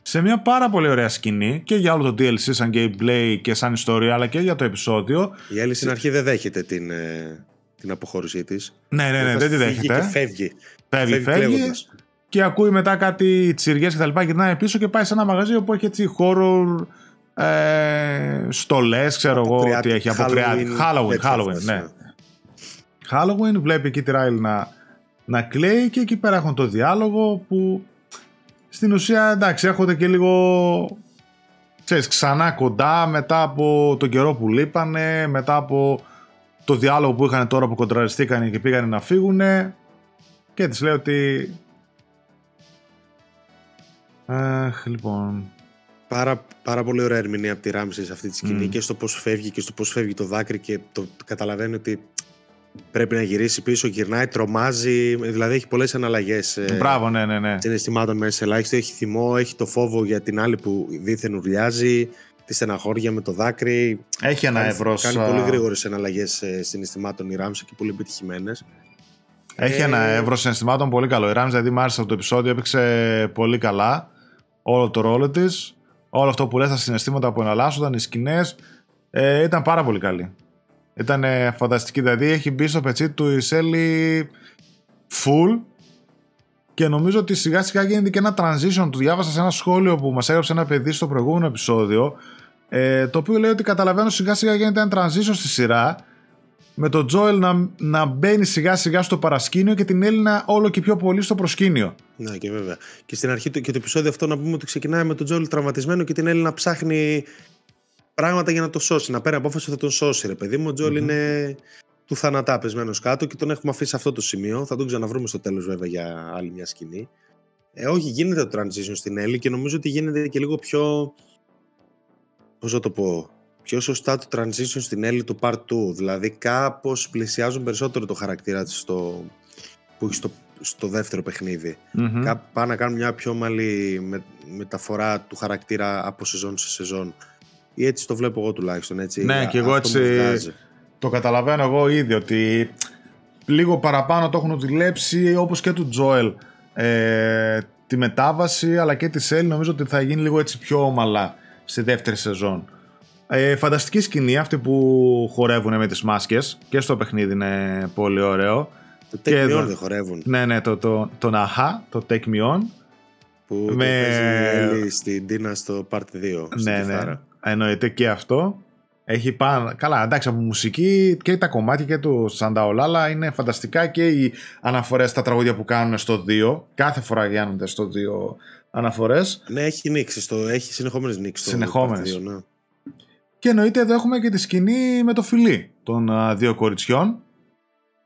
[SPEAKER 1] σε μια πάρα πολύ ωραία σκηνή και για όλο το DLC σαν gameplay και σαν ιστορία αλλά και για το επεισόδιο.
[SPEAKER 2] Η Έλλη στην αρχή δεν δέχεται την, ε, την αποχώρησή της.
[SPEAKER 1] Ναι, ναι, ναι, δεν τη
[SPEAKER 2] Και
[SPEAKER 1] δέχεται.
[SPEAKER 2] φεύγει.
[SPEAKER 1] Φεύγει, φεύγει
[SPEAKER 2] κλαίγοντας.
[SPEAKER 1] και ακούει μετά κάτι τσιριές και τα λοιπά γυρνάει πίσω και πάει σε ένα μαγαζί όπου έχει έτσι horror ε, στολές, ξέρω εγώ
[SPEAKER 2] Αποκριάτικ-
[SPEAKER 1] τι έχει, αποκριάτικ. Halloween,
[SPEAKER 2] τέτοια
[SPEAKER 1] Halloween,
[SPEAKER 2] φάση,
[SPEAKER 1] ναι. Halloween, βλέπει εκεί τη Ράιλ να, να κλαίει και εκεί πέρα έχουν το διάλογο που στην ουσία εντάξει έρχονται και λίγο ξέρεις, ξανά κοντά μετά από τον καιρό που λείπανε, μετά από το διάλογο που είχαν τώρα που κοντραριστήκαν και πήγαν να φύγουν και της λέει ότι Αχ, λοιπόν.
[SPEAKER 2] Πάρα, πάρα πολύ ωραία ερμηνεία από τη Ράμψη σε αυτή τη σκηνή
[SPEAKER 1] Μμ.
[SPEAKER 2] και στο πώς φεύγει και στο πώς φεύγει το δάκρυ και το καταλαβαίνει ότι πρέπει να γυρίσει πίσω, γυρνάει, τρομάζει. Δηλαδή έχει πολλές αναλλαγές
[SPEAKER 1] Μπράβο, ναι, ναι, ναι.
[SPEAKER 2] συναισθημάτων μέσα σε ελάχιστο. Έχει θυμό, έχει το φόβο για την άλλη που δίθεν ουρλιάζει, τη στεναχώρια με το δάκρυ.
[SPEAKER 1] Έχει ένα
[SPEAKER 2] Κάνει-
[SPEAKER 1] εύρος...
[SPEAKER 2] Κάνει
[SPEAKER 1] α,
[SPEAKER 2] πολύ γρήγορες εναλλαγές συναισθημάτων η Ράμψη και πολύ επιτυχημένες.
[SPEAKER 1] Έχει
[SPEAKER 2] Ε,
[SPEAKER 1] ένα εύρο συναισθημάτων πολύ καλό. Η Ράμς δηλαδή μ' άρεσε αυτό το επεισόδιο, έπαιξε πολύ καλά όλο το ρόλο της. Όλο αυτό που λες, τα συναισθήματα που εναλλάσσονταν, οι σκηνές, ε, ήταν πάρα πολύ καλή. Ήταν ε, φανταστική. Δηλαδή έχει μπει στο πετσί του η Σέλη full και νομίζω ότι σιγά σιγά γίνεται και ένα transition. Του διάβασα σε ένα σχόλιο που μας έγραψε ένα παιδί στο προηγούμενο επεισόδιο. Ε, το οποίο λέει ότι καταλαβαίνω σιγά σιγά γίνεται ένα transition στη σειρά. Με τον Τζόελ να, να μπαίνει σιγά σιγά στο παρασκήνιο και την Έλληνα όλο και πιο πολύ στο προσκήνιο.
[SPEAKER 2] Ναι, και βέβαια. Και στην αρχή του, και το επεισόδιο αυτό να πούμε ότι ξεκινάει με τον Τζόελ τραυματισμένο και την Έλληνα ψάχνει πράγματα για να το σώσει. Να παίρνει απόφαση θα τον σώσει, ρε παιδί μου. Ο τζολ είναι του θανατά πεσμένος κάτω και τον έχουμε αφήσει σε αυτό το σημείο. Θα τον ξαναβρούμε στο τέλος, βέβαια, για άλλη μια σκηνή. Ε, όχι, γίνεται το transition στην Έλλη και νομίζω ότι γίνεται και λίγο πιο. Πώς θα το πω. Πιο σωστά το transition στην Έλλη του Part 2. Δηλαδή, κάπως πλησιάζουν περισσότερο το χαρακτήρα της στο... που έχει στο, στο δεύτερο παιχνίδι. Mm-hmm. Πάνε να κάνουν μια πιο ομαλή με... μεταφορά του χαρακτήρα από σεζόν σε σεζόν. Ή έτσι το βλέπω εγώ τουλάχιστον. Έτσι,
[SPEAKER 1] ναι, και εγώ έτσι το καταλαβαίνω εγώ ήδη ότι λίγο παραπάνω το έχουν δουλέψει όπως και του Τζόελ ε, τη μετάβαση αλλά και της Σέλ νομίζω ότι θα γίνει λίγο έτσι πιο ομαλά στη δεύτερη σεζόν. Ε, φανταστική σκηνή αυτή που χορεύουν με τις μάσκες και στο παιχνίδι είναι πολύ ωραίο.
[SPEAKER 2] Το Take Me On δεν χορεύουν.
[SPEAKER 1] Ναι, ναι, το, το, το, Αχά, το Take Me On.
[SPEAKER 2] Που με... το στην Τίνα στο Part 2.
[SPEAKER 1] Ναι, ναι, εννοείται και αυτό. Έχει πάνω. Καλά, εντάξει, από μουσική και τα κομμάτια και του Σανταολάλα είναι φανταστικά και οι αναφορές στα τραγούδια που κάνουν στο 2. Κάθε φορά γίνονται στο 2 αναφορές.
[SPEAKER 2] Ναι, έχει νίξεις. Στο... Έχει συνεχόμενες νίξεις.
[SPEAKER 1] Συνεχόμενες. Ναι. Και εννοείται εδώ έχουμε και τη σκηνή με το φιλί των δύο κοριτσιών.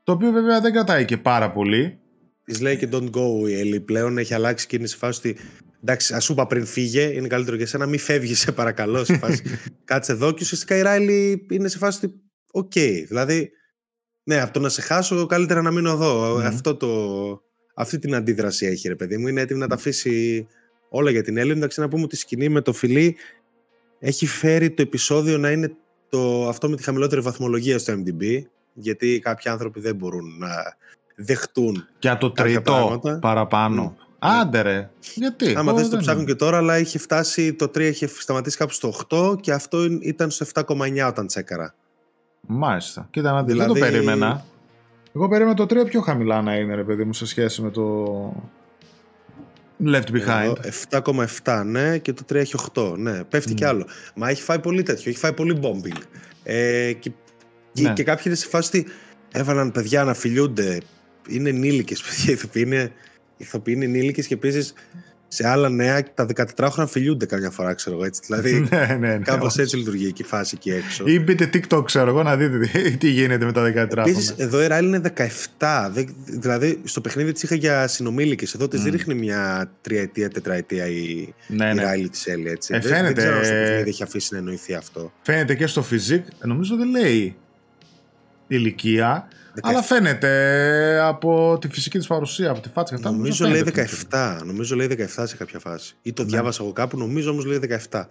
[SPEAKER 1] Το οποίο βέβαια δεν κρατάει και πάρα πολύ.
[SPEAKER 2] Της λέει και don't go η Έλλη πλέον. Έχει αλλάξει και είναι σε φάση ότι εντάξει, ας σου είπα πριν φύγε, είναι καλύτερο για σένα, μην φεύγεις, σε παρακαλώ. Σε φάση, [laughs] κάτσε εδώ και ουσιαστικά η Ράιλι είναι σε φάση ότι, OK, okay, δηλαδή, ναι, από το να σε χάσω, καλύτερα να μείνω εδώ. Mm. Αυτό το, αυτή την αντίδραση έχει, ρε παιδί μου. Είναι έτοιμη να τα αφήσει όλα για την Έλλη να. Εντάξει, να πούμε ότι η σκηνή με το φιλί έχει φέρει το επεισόδιο να είναι το, αυτό με τη χαμηλότερη βαθμολογία στο IMDb. Γιατί κάποιοι άνθρωποι δεν μπορούν να δεχτούν.
[SPEAKER 1] Και το τρίτο παραπάνω. Άντε ρε. Γιατί;
[SPEAKER 2] Άμα δεν το ψάχνουν και τώρα, αλλά είχε φτάσει, το 3 είχε σταματήσει κάπου στο 8 και αυτό ήταν στο 7,9 όταν τσέκαρα.
[SPEAKER 1] Μάλιστα. Κοίτα να δεις. Δηλαδή... Δεν το περίμενα. Εγώ περίμενα το 3 πιο χαμηλά να είναι, ρε παιδί μου, σε σχέση με το Left Behind.
[SPEAKER 2] 7,7 ναι και το 3 έχει 8. Ναι, πέφτει mm. κι άλλο. Μα έχει φάει πολύ τέτοιο, έχει φάει πολύ bombing. Ε, και, ναι. και, κάποιοι είναι σε φάση ότι έβαλαν παιδιά να φιλιούνται. Είναι ενήλικες παιδιά, είναι ηθοποιοί είναι ενήλικες και επίσης σε άλλα νέα τα 14 χρόνια φιλιούνται καμιά φορά, ξέρω εγώ έτσι. Δηλαδή, [laughs] ναι, ναι, ναι, κάπως έτσι λειτουργεί και η φάση εκεί έξω.
[SPEAKER 1] Ή μπείτε TikTok, ξέρω εγώ, να δείτε [laughs] τι γίνεται με τα 13 χρόνια.
[SPEAKER 2] Επίσης, εδώ η Ράιλ είναι 17. Δηλαδή, στο παιχνίδι της είχα για συνομήλικες. Εδώ της mm. ρίχνει μια τριετία, τετραετία η, ναι, η Ράιλ της Έλλη. Έτσι. Ε, φαίνεται... δεν, δεν ξέρω στο παιχνίδι έχει αφήσει να εννοηθεί αυτό.
[SPEAKER 1] Φαίνεται και στο physics, νομίζω δεν λέει ηλικία. Αλλά φαίνεται από τη φυσική της παρουσία, από τη φάτσα.
[SPEAKER 2] Νομίζω λέει 17. Νομίζω λέει 17 σε κάποια φάση. Ή το ναι. διάβασα εγώ κάπου, νομίζω όμως λέει 17.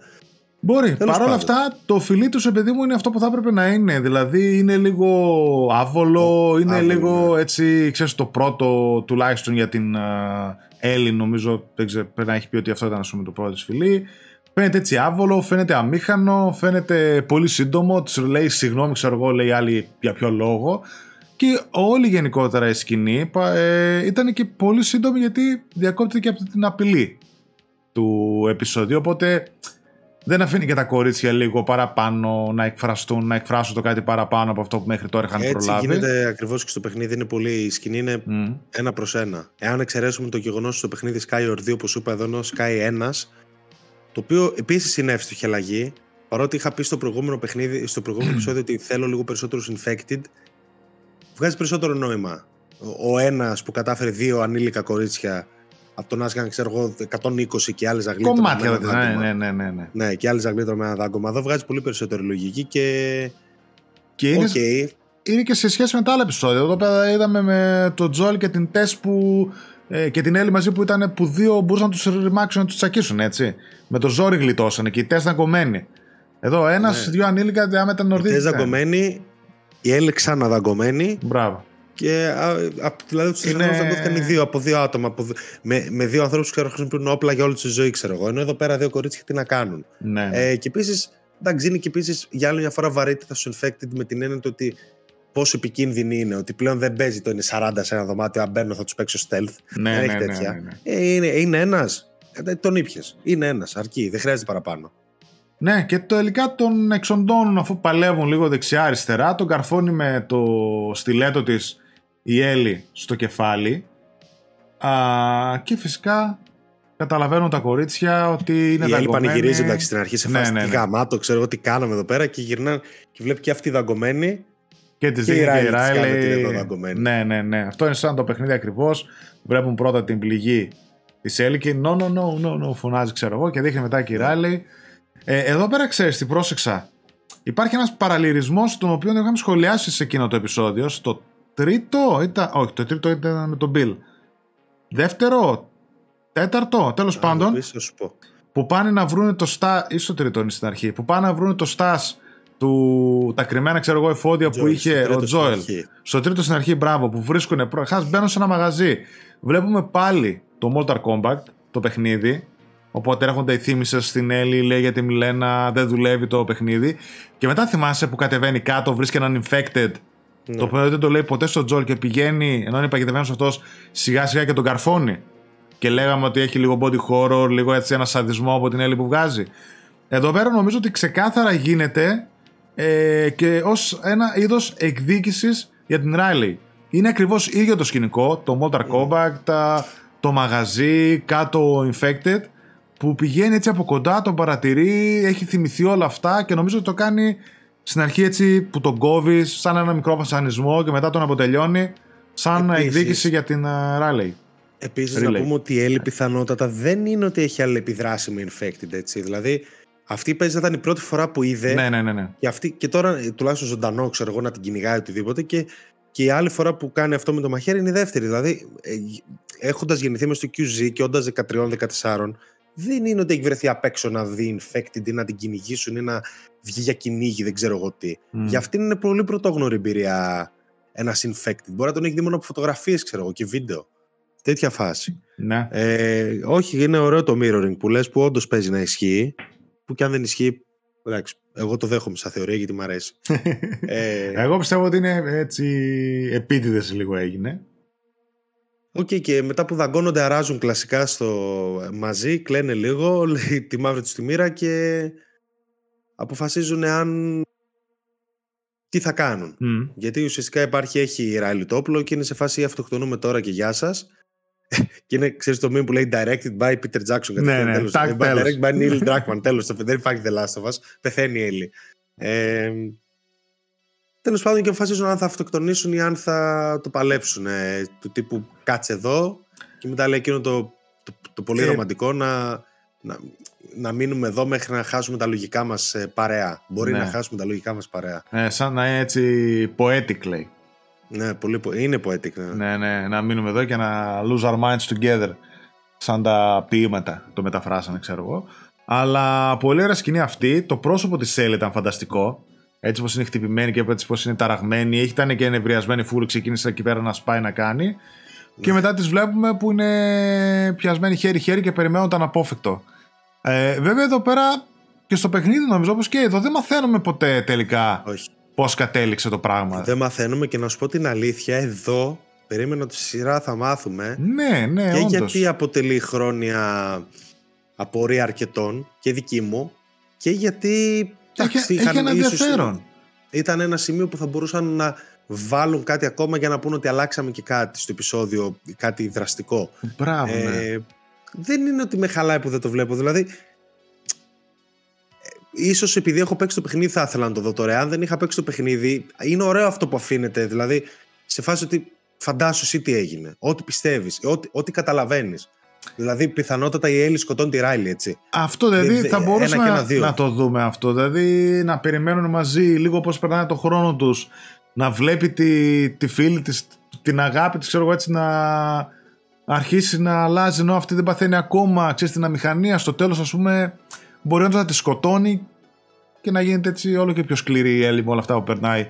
[SPEAKER 1] Μπορεί. Παρ' όλα αυτά, το φιλί τους, παιδί μου, είναι αυτό που θα έπρεπε να είναι. Δηλαδή, είναι λίγο άβολο, είναι λίγο ναι. έτσι, ξέρεις, το πρώτο τουλάχιστον για την uh, Έλλη, νομίζω, πρέπει να έχει πει ότι αυτό ήταν ας πούμε, το πρώτο της φιλί. Φαίνεται έτσι άβολο, φαίνεται αμήχανο, φαίνεται πολύ σύντομο. Της λέει συγγνώμη, ξέρω εγώ, λέει άλλη για ποιο λόγο. Και όλη γενικότερα η σκηνή ε, ήταν και πολύ σύντομη γιατί διακόπτεται και από την απειλή του επεισόδου. Οπότε δεν αφήνει και τα κορίτσια λίγο παραπάνω να εκφραστούν, να εκφράσουν το κάτι παραπάνω από αυτό που μέχρι τώρα είχαν
[SPEAKER 2] Έτσι
[SPEAKER 1] προλάβει.
[SPEAKER 2] Έτσι γίνεται ακριβώς και στο παιχνίδι. Είναι πολύ, η σκηνή είναι ένα προς ένα. Εάν εξαιρέσουμε το γεγονός ότι στο παιχνίδι Sky or 2, όπως είπα εδώ, ενώ Sky 1, το οποίο επίσης είναι εύστοχη αλλαγή. Παρότι είχα πει στο προηγούμενο παιχνίδι, στο προηγούμενο [clears throat] επεισόδιο ότι θέλω λίγο περισσότερου infected, βγάζει περισσότερο νόημα. Ο ένας που κατάφερε δύο ανήλικα κορίτσια από τον Άσγαν, ξέρω εγώ, 120 και άλλες ζαγλίτρε.
[SPEAKER 1] Κομμάτια, ναι, ναι, ναι, ναι, ναι.
[SPEAKER 2] Ναι, και άλλες ζαγλίτρε με ένα δάγκωμα. Εδώ βγάζει πολύ περισσότερη λογική και.
[SPEAKER 1] Και είναι, okay. είναι και σε σχέση με τα άλλα επεισόδια. Εδώ πέρα είδαμε με τον Τζόλ και την Τες που. Ε, και την Έλλη μαζί που ήταν που δύο μπορούσαν να τους ρημάξουν να τους τσακίσουν έτσι. Με το ζόρι γλιτώσανε και η Τες ήταν κομμένη. Εδώ ένας, ναι. δύο ανήλικα διάμετα νορδίτικα.
[SPEAKER 2] Η Τες δαγκωμένη, η Έλλη ξαναδαγκωμένη.
[SPEAKER 1] Μπράβο.
[SPEAKER 2] Και α, α, δηλαδή τους είναι... δόθηκαν οι δύο από δύο άτομα. Από, με, με δύο ανθρώπους που χρησιμοποιούν όπλα για όλη τη ζωή, ξέρω εγώ. Ενώ εδώ πέρα δύο κορίτσια τι να κάνουν.
[SPEAKER 1] Ναι.
[SPEAKER 2] Ε, και επίσης, εντάξει, είναι και επίσης για άλλη μια φορά βαρύτητα στου infected με την έννοια ότι πόσο επικίνδυνη είναι, ότι πλέον δεν παίζει το είναι 40 σε ένα δωμάτιο, αν μπαίνω θα τους παίξω stealth.
[SPEAKER 1] Ναι,
[SPEAKER 2] δεν
[SPEAKER 1] ναι,
[SPEAKER 2] έχει
[SPEAKER 1] ναι,
[SPEAKER 2] τέτοια.
[SPEAKER 1] ναι, ναι.
[SPEAKER 2] Ε, είναι είναι ένας. τον ήπιες. Είναι ένας, αρκεί, δεν χρειάζεται παραπάνω.
[SPEAKER 1] Ναι, και το τελικά τον εξοντώνουν αφού παλεύουν λίγο δεξιά-αριστερά. Τον καρφώνει με το στιλέτο της η Έλλη στο κεφάλι. Α, και φυσικά καταλαβαίνουν τα κορίτσια ότι είναι
[SPEAKER 2] Η Έλλη
[SPEAKER 1] δαγκωμένη.
[SPEAKER 2] πανηγυρίζει εντάξει στην αρχή σε
[SPEAKER 1] Ναι,
[SPEAKER 2] φάση
[SPEAKER 1] ναι,
[SPEAKER 2] τι
[SPEAKER 1] ναι.
[SPEAKER 2] γαμάτο, ξέρω εγώ τι κάναμε εδώ πέρα και γυρνά και βλέπει και αυτή δαγκωμένη.
[SPEAKER 1] Και τη
[SPEAKER 2] Και η
[SPEAKER 1] δίνει και η
[SPEAKER 2] Riley της κάνει ότι είναι εδώ
[SPEAKER 1] Ράιλι.
[SPEAKER 2] δαγκωμένη.
[SPEAKER 1] Ναι, ναι, ναι. Αυτό είναι σαν το παιχνίδι ακριβώς. Βλέπουν πρώτα την πληγή της Έλλη και no, no, no, no, no, φωνάζει, ξέρω εγώ, και δείχνει μετά και η Ράιλι. Ε, εδώ πέρα ξέρεις τι πρόσεξα. Υπάρχει ένας παραλληλισμό τον οποίο δεν είχαμε σχολιάσει σε εκείνο το επεισόδιο. Στο τρίτο ήταν. Όχι, το τρίτο ήταν με τον Bill. Δεύτερο, τέταρτο, τέλος πάντων
[SPEAKER 2] Αν πεις, θα σου πω.
[SPEAKER 1] που πάνε να βρουν το στά. ή στο τρίτο είναι στην αρχή. Που πάνε να βρουν το στά του. τα κρυμμένα, ξέρω εγώ, εφόδια που
[SPEAKER 2] Joel,
[SPEAKER 1] είχε
[SPEAKER 2] στο
[SPEAKER 1] ο
[SPEAKER 2] τρίτο στην
[SPEAKER 1] Τζόελ.
[SPEAKER 2] αρχή.
[SPEAKER 1] Στο τρίτο στην αρχή, μπράβο, που βρίσκουν. Προχά μπαίνουν σε ένα μαγαζί. Βλέπουμε πάλι το Mortal Kombat, το παιχνίδι. Οπότε έρχονται οι θύμησες στην Έλλη, λέει για τη Μιλένα, δεν δουλεύει το παιχνίδι. Και μετά θυμάσαι που κατεβαίνει κάτω, βρίσκει έναν infected.
[SPEAKER 2] Ναι.
[SPEAKER 1] Το οποίο δεν το λέει ποτέ στο Τζολ και πηγαίνει, ενώ είναι παγιδευμένος αυτός, σιγά σιγά και τον καρφώνει. Και λέγαμε ότι έχει λίγο body horror, λίγο έτσι ένα σαδισμό από την Έλλη που βγάζει. Εδώ πέρα νομίζω ότι ξεκάθαρα γίνεται ε, και ως ένα είδος εκδίκησης για την Riley. Είναι ακριβώς ίδιο το σκηνικό, το Mortal Kombat, τα- το μαγαζί, κάτω ο Infected, που πηγαίνει έτσι από κοντά, τον παρατηρεί, έχει θυμηθεί όλα αυτά και νομίζω ότι το κάνει στην αρχή έτσι που τον κόβεις, σαν ένα μικρό βασανισμό και μετά τον αποτελειώνει, σαν
[SPEAKER 2] Επίσης.
[SPEAKER 1] εκδίκηση για την uh, Riley.
[SPEAKER 2] Επίσης,
[SPEAKER 1] Relay.
[SPEAKER 2] να πούμε ότι η Έλλη πιθανότατα δεν είναι ότι έχει αλληλεπιδράσει με infected, έτσι. Δηλαδή, αυτή παίζει να ήταν η πρώτη φορά που είδε.
[SPEAKER 1] Ναι, ναι, ναι. ναι.
[SPEAKER 2] Και, αυτή, και τώρα, ε, τουλάχιστον ζωντανό, ξέρω εγώ, να την κυνηγάει οτιδήποτε. Και, και η άλλη φορά που κάνει αυτό με το μαχαίρι είναι η δεύτερη. Δηλαδή, έχοντας γεννηθεί μες στο QZ και όντας 13-14, δεν είναι ότι έχει βρεθεί απ' έξω να δει infected ή να την κυνηγήσουν ή να βγει για κυνήγι, δεν ξέρω εγώ τι.
[SPEAKER 1] Μμ.
[SPEAKER 2] Για αυτήν είναι πολύ πρωτόγνωρη εμπειρία ένας infected. Μπορεί να τον έχει δει μόνο από φωτογραφίες, ξέρω εγώ, και βίντεο. Τέτοια φάση.
[SPEAKER 1] ναι.
[SPEAKER 2] Ε, όχι, είναι ωραίο το mirroring που λες που όντως παίζει να ισχύει. Που και αν δεν ισχύει, εντάξει, εγώ το δέχομαι σαν θεωρία γιατί μου αρέσει. [laughs] ε,
[SPEAKER 1] Εγώ πιστεύω ότι είναι έτσι επίτηδες λίγο έγινε.
[SPEAKER 2] Οκ, και μετά που δαγκώνονται, αράζουν κλασικά στο μαζί, κλαίνε λίγο, [laughs] κλαίνε τη μαύρη τους τη μοίρα και αποφασίζουν αν. τι θα κάνουν.
[SPEAKER 1] Μμ.
[SPEAKER 2] Γιατί ουσιαστικά υπάρχει, έχει η Ράιλι το όπλο και είναι σε φάση αυτοκτονούμε τώρα και γεια σας. [laughs] και είναι, ξέρεις το meme που λέει directed by Peter Jackson.
[SPEAKER 1] Ναι, ναι,
[SPEAKER 2] τέλος.
[SPEAKER 1] tag
[SPEAKER 2] Ε,
[SPEAKER 1] τέλος.
[SPEAKER 2] Directed by Neil [laughs] Druckmann. Τέλος. Δεν υπάρχει The Last of Us. Πεθαίνει η Έλλη. Ε, Τέλος πάντων και αποφασίζουν αν θα αυτοκτονήσουν ή αν θα το παλέψουν. Ε, του τύπου κάτσε εδώ. Και μετά λέει εκείνο το, το, το πολύ
[SPEAKER 1] Και-
[SPEAKER 2] ρομαντικό να, να, να μείνουμε εδώ μέχρι να χάσουμε τα λογικά μας παρέα. Μπορεί
[SPEAKER 1] Ναι.
[SPEAKER 2] να χάσουμε τα λογικά μας παρέα.
[SPEAKER 1] Ε, σαν να είναι έτσι poetic λέει.
[SPEAKER 2] Ναι, πολύ, πο- είναι poetic. Ναι.
[SPEAKER 1] Ναι, ναι, να μείνουμε εδώ και να lose our minds together. Σαν τα ποίηματα το μεταφράσανε, ξέρω εγώ. Αλλά πολύ ωραία σκηνή αυτή. Το πρόσωπο της Σέλ ήταν φανταστικό. Έτσι πώ είναι χτυπημένη και έτσι πώ είναι ταραγμένη. Έχει ήταν και ενευριασμένη φούλη. Ξεκίνησε εκεί πέρα να σπάει να κάνει. Και μετά τις βλέπουμε που είναι πιασμένοι χέρι-χέρι και περιμένουν το αναπόφευκτο. Ε, βέβαια εδώ πέρα και στο παιχνίδι νομίζω όπως και εδώ δεν μαθαίνουμε ποτέ τελικά
[SPEAKER 2] Όχι.
[SPEAKER 1] πώς κατέληξε το πράγμα.
[SPEAKER 2] Δεν μαθαίνουμε και να σου πω την αλήθεια, εδώ περίμενα ότι στη σειρά θα μάθουμε.
[SPEAKER 1] Ναι, ναι,
[SPEAKER 2] και
[SPEAKER 1] όντως.
[SPEAKER 2] γιατί αποτελεί χρόνια απορία αρκετών και δική μου και γιατί εντάξει,
[SPEAKER 1] Έχει,
[SPEAKER 2] είχαν
[SPEAKER 1] έχει ένα
[SPEAKER 2] ίσως-
[SPEAKER 1] ενδιαφέρον.
[SPEAKER 2] ήταν ένα σημείο που θα μπορούσαν να βάλουν κάτι ακόμα για να πούνε ότι αλλάξαμε και κάτι στο επεισόδιο, κάτι δραστικό.
[SPEAKER 1] Μπράβο, ναι.
[SPEAKER 2] Ε, δεν είναι ότι με χαλάει που δεν το βλέπω. Δηλαδή, ε, ίσως επειδή έχω παίξει το παιχνίδι θα ήθελα να το δω τώρα. Αν δεν είχα παίξει το παιχνίδι, είναι ωραίο αυτό που αφήνεται. Δηλαδή, σε φάση ότι φαντάσου εσύ τι έγινε. Ό,τι πιστεύεις, ό,τι, ό,τι καταλαβαίνεις. Δηλαδή, πιθανότατα η Έλλη σκοτώνει τη Ράιλι, έτσι.
[SPEAKER 1] Αυτό δηλαδή
[SPEAKER 2] Δε-
[SPEAKER 1] θα
[SPEAKER 2] ένα
[SPEAKER 1] μπορούσαμε
[SPEAKER 2] και ένα
[SPEAKER 1] να,
[SPEAKER 2] δύο.
[SPEAKER 1] να το δούμε αυτό. Δηλαδή να περιμένουν μαζί λίγο πώς περνάει το χρόνο τους. Να βλέπει τη, τη φίλη της, την αγάπη της, ξέρω εγώ έτσι να αρχίσει να αλλάζει ενώ αυτή δεν παθαίνει ακόμα, ξέρεις την αμηχανία. Στο τέλος ας πούμε μπορεί όντως να τη σκοτώνει και να γίνεται έτσι όλο και πιο σκληρή η Έλλη με όλα αυτά που περνάει.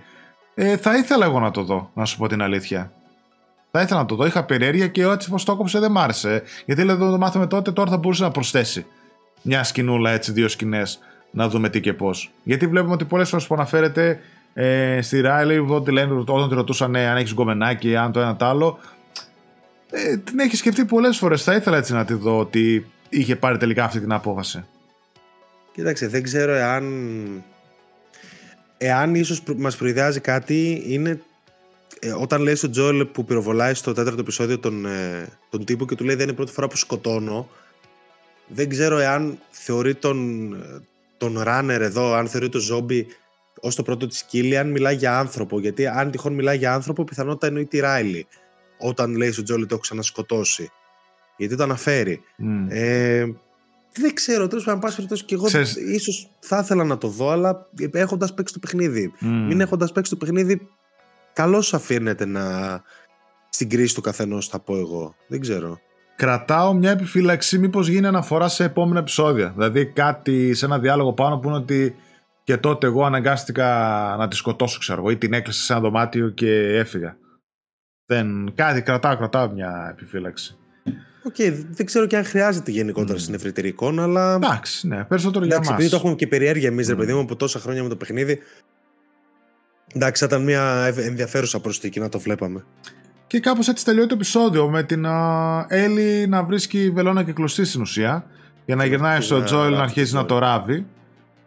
[SPEAKER 1] Ε, θα ήθελα εγώ να το δω, να σου πω την αλήθεια. Θα ήθελα να το δω. Είχα περιέργεια και έτσι πως το έκοψε δεν μ' άρεσε. Γιατί λέω το μάθαμε τότε, τώρα θα μπορούσε να προσθέσει μια σκηνούλα έτσι, δύο σκηνές, να δούμε τι και πώς. Γιατί βλέπουμε ότι πολλές φορές που αναφέρεται Ε, στη Ράιλι, ό,τι λένε, όταν τη ρωτούσαν αν έχεις γκομενάκι, αν το ένα το άλλο. Ε, την έχει σκεφτεί πολλές φορές. Θα ήθελα έτσι να τη δω ότι είχε πάρει τελικά αυτή την απόφαση.
[SPEAKER 2] Κοίταξε, δεν ξέρω εάν. Εάν ίσως μας προειδεάζει κάτι, είναι ε, όταν λέει στον Τζόελ που πυροβολάει στο τέταρτο επεισόδιο τον, ε, τον τύπο και του λέει δεν είναι η πρώτη φορά που σκοτώνω. Δεν ξέρω εάν θεωρεί τον, τον runner εδώ, αν θεωρεί το ζόμπι ως το πρώτο της σκύλη, αν μιλάει για άνθρωπο. Γιατί αν τυχόν μιλάει για άνθρωπο, πιθανότητα εννοεί τη Ράιλι. Όταν λέει στον Τζόελ το έχω ξανασκοτώσει. Γιατί το αναφέρει. Mm. Ε, δεν ξέρω, τέλος πάντων, πάση περιπτώσει και εγώ Ξέρεις... ίσως θα ήθελα να το δω, αλλά έχοντας παίξει το παιχνίδι. Mm. Μην έχοντας παίξει το παιχνίδι, καλώς αφήνεται να. στην κρίση του καθενός, θα πω εγώ. Δεν ξέρω.
[SPEAKER 1] Κρατάω μια επιφύλαξη, μήπως γίνει αναφορά σε επόμενα επεισόδια. Δηλαδή κάτι σε ένα διάλογο πάνω που είναι ότι και τότε εγώ αναγκάστηκα να τη σκοτώσω, ξέρω εγώ, ή την έκλεισα σε ένα δωμάτιο και έφυγα. Δεν, κάτι κρατάω, κρατάω μια επιφύλαξη.
[SPEAKER 2] OK, okay, δεν ξέρω και αν χρειάζεται γενικότερα mm. στην ευρύτερη εικόνα, αλλά.
[SPEAKER 1] Εντάξει, ναι, περισσότερο για
[SPEAKER 2] εμά. Επειδή το έχουμε και περιέργεια εμείς, mm. ρε παιδί μου, από τόσα χρόνια με το παιχνίδι. Εντάξει, θα ήταν μια ενδιαφέρουσα προσθήκη να το βλέπαμε.
[SPEAKER 1] Και κάπως έτσι τελειώνει το επεισόδιο με την uh, Έλλη να βρίσκει βελόνα και κλωστή στην ουσία. Για να γυρνάει στο Τζόελ να αρχίσει να το ράβει.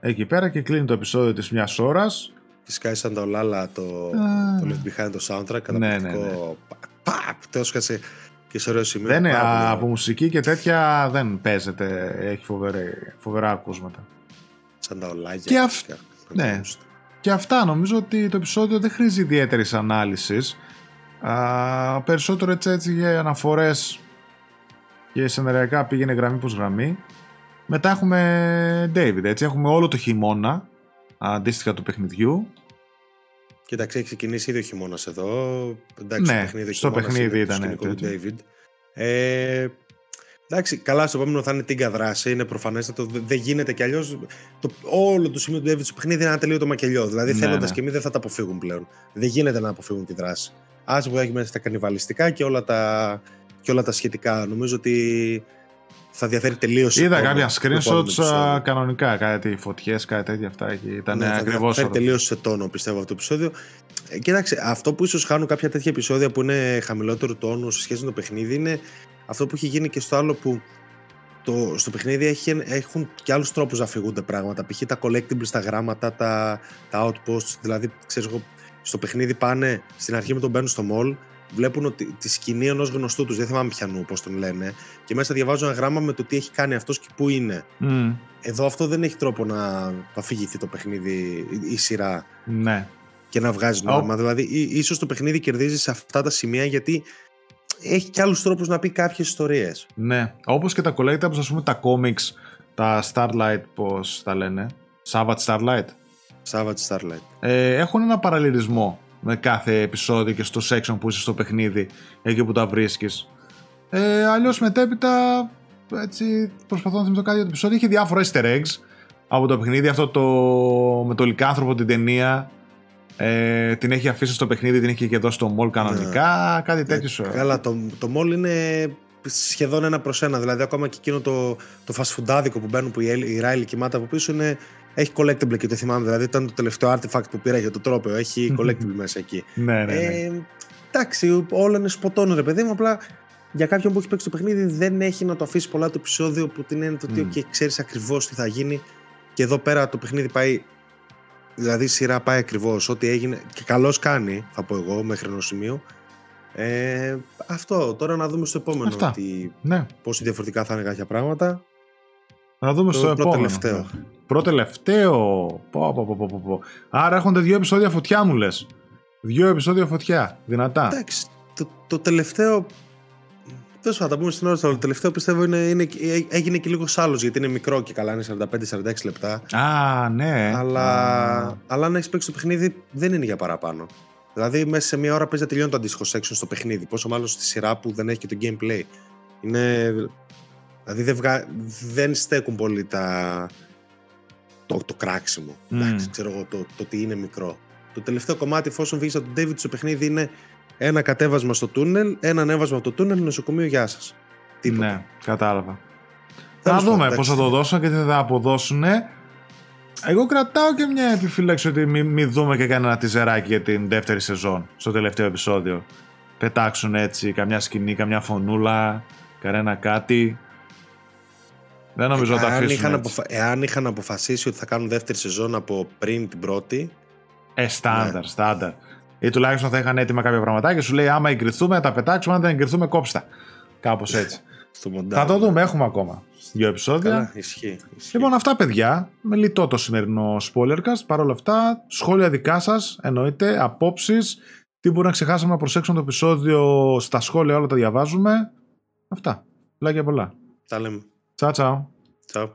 [SPEAKER 1] Εκεί πέρα και κλείνει το επεισόδιο της μιας ώρας.
[SPEAKER 2] Και σκάει σαν τα ολάλα το, το Left Behind το soundtrack. Καταπληκτικό. Ναι, ναι, ναι. Παπ, το έσκασε και σε ωραίο σημείο.
[SPEAKER 1] Δεν είναι, από μουσική και τέτοια δεν παίζεται. Έχει φοβερά, φοβερά ακούσματα.
[SPEAKER 2] Σαν τα ολάγια.
[SPEAKER 1] Και, αυ... ναι. Και αυτά νομίζω ότι το επεισόδιο δεν χρήζει ιδιαίτερης ανάλυσης. Περισσότερο έτσι, έτσι για αναφορές και σενεριακά πήγαινε γραμμή προς γραμμή. Μετά έχουμε David, έτσι. Έχουμε όλο το χειμώνα αντίστοιχα του παιχνιδιού.
[SPEAKER 2] Κοίταξε, έχει ξεκινήσει ήδη ο χειμώνας εδώ. Εντάξει,
[SPEAKER 1] ναι, παιχνίδι, στο παιχνίδι ήταν.
[SPEAKER 2] Το David. Ε, εντάξει, καλά, στο επόμενο θα είναι την δράση. Είναι προφανέστατο. Δεν γίνεται κι αλλιώς. Όλο το σημείο του David στο παιχνίδι είναι ένα τελείω το μακελιό. Δηλαδή, ναι, θέλοντας ναι. και εμείς δεν θα τα αποφύγουν πλέον. Δεν γίνεται να αποφύγουν τη δράση. Άσε που έχει μέσα στα κανιβαλιστικά και όλα τα, και όλα τα σχετικά. Νομίζω ότι θα διαφέρει τελείως.
[SPEAKER 1] Είδα κάποια screenshots κανονικά, κάτι φωτιές, κάτι τέτοια αυτά. Ήταν ναι, ακριβώς. Θα
[SPEAKER 2] διαφέρει τελείως σε τόνο, πιστεύω αυτό το επεισόδιο. Ε, κοίταξε, αυτό που ίσως χάνουν κάποια τέτοια επεισόδια που είναι χαμηλότερου τόνου σε σχέση με το παιχνίδι είναι αυτό που έχει γίνει και στο άλλο που το, στο παιχνίδι έχει, έχουν και άλλους τρόπους να αφηγούνται πράγματα. Π.χ. τα collectibles, τα γράμματα, τα, τα outposts. Δηλαδή, ξέρω εγώ, στο παιχνίδι πάνε στην αρχή με τον μπαίνουν στο mall βλέπουν ότι τη σκηνή ενός γνωστού τους, δεν θυμάμαι πιανού πώς τον λένε, και μέσα διαβάζουν ένα γράμμα με το τι έχει κάνει αυτός και πού είναι. Mm. Εδώ αυτό δεν έχει τρόπο να αφηγηθεί το παιχνίδι, η σειρά.
[SPEAKER 1] Ναι.
[SPEAKER 2] Και να βγάζει νόημα. Oh. Δηλαδή, ίσως το παιχνίδι κερδίζει σε αυτά τα σημεία γιατί έχει και άλλους τρόπους να πει κάποιες ιστορίες.
[SPEAKER 1] Ναι. Όπως και τα collectibles, ας πούμε, τα comics, τα Starlight, πώς τα λένε. Savage Starlight.
[SPEAKER 2] Savage Starlight.
[SPEAKER 1] Ε, έχουν ένα παραλληλισμό με κάθε επεισόδιο και στο section που είσαι στο παιχνίδι, εκεί που τα βρίσκεις. Ε, Αλλιώς μετέπειτα, έτσι, προσπαθώ να θυμηθώ κάτι για το επεισόδιο, είχε διάφορα easter eggs από το παιχνίδι. Αυτό το με το λικάνθρωπο την ταινία. Ε, την έχει αφήσει στο παιχνίδι, την έχει και εδώ στο mall κανονικά, ναι. κάτι τέτοιο.
[SPEAKER 2] Ε, καλά, το, το mall είναι σχεδόν ένα προς ένα. Δηλαδή, ακόμα και εκείνο το, το fast που μπαίνουν που η, η Riley κοιμάται από πίσω είναι έχει collectible και το θυμάμαι. Δηλαδή ήταν το τελευταίο artifact που πήρα για το τρόπαιο. Έχει [laughs] collectible μέσα εκεί.
[SPEAKER 1] ναι, ναι, ναι. Ε,
[SPEAKER 2] εντάξει, όλα είναι σποτών ρε παιδί μου. Απλά για κάποιον που έχει παίξει το παιχνίδι δεν έχει να το αφήσει πολλά το επεισόδιο που την είναι το ότι mm. ξέρεις ακριβώς τι θα γίνει. Και εδώ πέρα το παιχνίδι πάει. Δηλαδή η σειρά πάει ακριβώς. Ό,τι έγινε. Και καλώς κάνει, θα πω εγώ, μέχρι ενός σημείο. Ε, αυτό. Τώρα να δούμε στο επόμενο. Αυτά. Ότι,
[SPEAKER 1] ναι.
[SPEAKER 2] Πόσο διαφορετικά θα είναι κάποια πράγματα.
[SPEAKER 1] Να δούμε το στο επόμενο.
[SPEAKER 2] Τελευταίο.
[SPEAKER 1] Πρώτο τελευταίο. Πω, πω, πω, πω, πω. Άρα έχονται δύο επεισόδια φωτιά μου λες. Δύο επεισόδια φωτιά. Δυνατά.
[SPEAKER 2] Εντάξει. Το, το τελευταίο. Τέλος πάντων, τα πούμε στην ώρα. Το τελευταίο πιστεύω είναι, είναι, έγινε και λίγος άλλος γιατί είναι μικρό και καλά, είναι 45-46 λεπτά.
[SPEAKER 1] Α, ναι.
[SPEAKER 2] Αλλά, αλλά αν έχεις παίξει το παιχνίδι, δεν είναι για παραπάνω. Δηλαδή, μέσα σε μία ώρα παίζει να τελειώνει το αντίστοιχο section στο παιχνίδι. Πόσο μάλλον στη σειρά που δεν έχει και το gameplay. Είναι. Δηλαδή, δεν, βγα... δεν στέκουν πολύ τα, το, το κράξιμο. Mm. Εντάξει, ξέρω εγώ το, το ότι είναι μικρό. Το τελευταίο κομμάτι, εφόσον βγεις από τον David στο παιχνίδι, είναι ένα κατέβασμα στο τούνελ, ένα ανέβασμα από το τούνελ, νοσοκομείο, γεια σας. Τίποτα.
[SPEAKER 1] Ναι, κατάλαβα. Θα δούμε πώς θα το δώσουν και τι θα αποδώσουν. Εγώ κρατάω και μια επιφύλαξη ότι μην μη δούμε και κανένα τιζεράκι για την δεύτερη σεζόν στο τελευταίο επεισόδιο. Πετάξουν έτσι καμιά σκηνή, καμιά φωνούλα, κανένα κάτι. Δεν νομίζω ότι θα
[SPEAKER 2] Εάν
[SPEAKER 1] αφήσουν
[SPEAKER 2] είχαν,
[SPEAKER 1] έτσι.
[SPEAKER 2] αποφα... Εάν είχαν αποφασίσει ότι θα κάνουν δεύτερη σεζόν από πριν την πρώτη,
[SPEAKER 1] Ε, στάνταρ, στάνταρ. Ή τουλάχιστον θα είχαν έτοιμα κάποια πραγματάκια. Σου λέει άμα εγκριθούμε, θα τα πετάξουμε. Αν δεν εγκριθούμε, κόψτα. Κάπως έτσι. [laughs]
[SPEAKER 2] στο μοντάζ.
[SPEAKER 1] θα το δούμε, έχουμε ακόμα δύο επεισόδια.
[SPEAKER 2] Καλά, ισχύει. ισχύει.
[SPEAKER 1] Λοιπόν, αυτά παιδιά. Με λιτό το σημερινό spoilercast. Παρ' όλα αυτά, σχόλια δικά σας, εννοείται, απόψεις. Τι μπορεί να ξεχάσαμε να προσέξουμε το επεισόδιο στα σχόλια, όλα τα διαβάζουμε. Αυτά. Φιλάκια πολλά.
[SPEAKER 2] Τα λέμε.
[SPEAKER 1] Τσάου, τσάου.
[SPEAKER 2] Τσαου.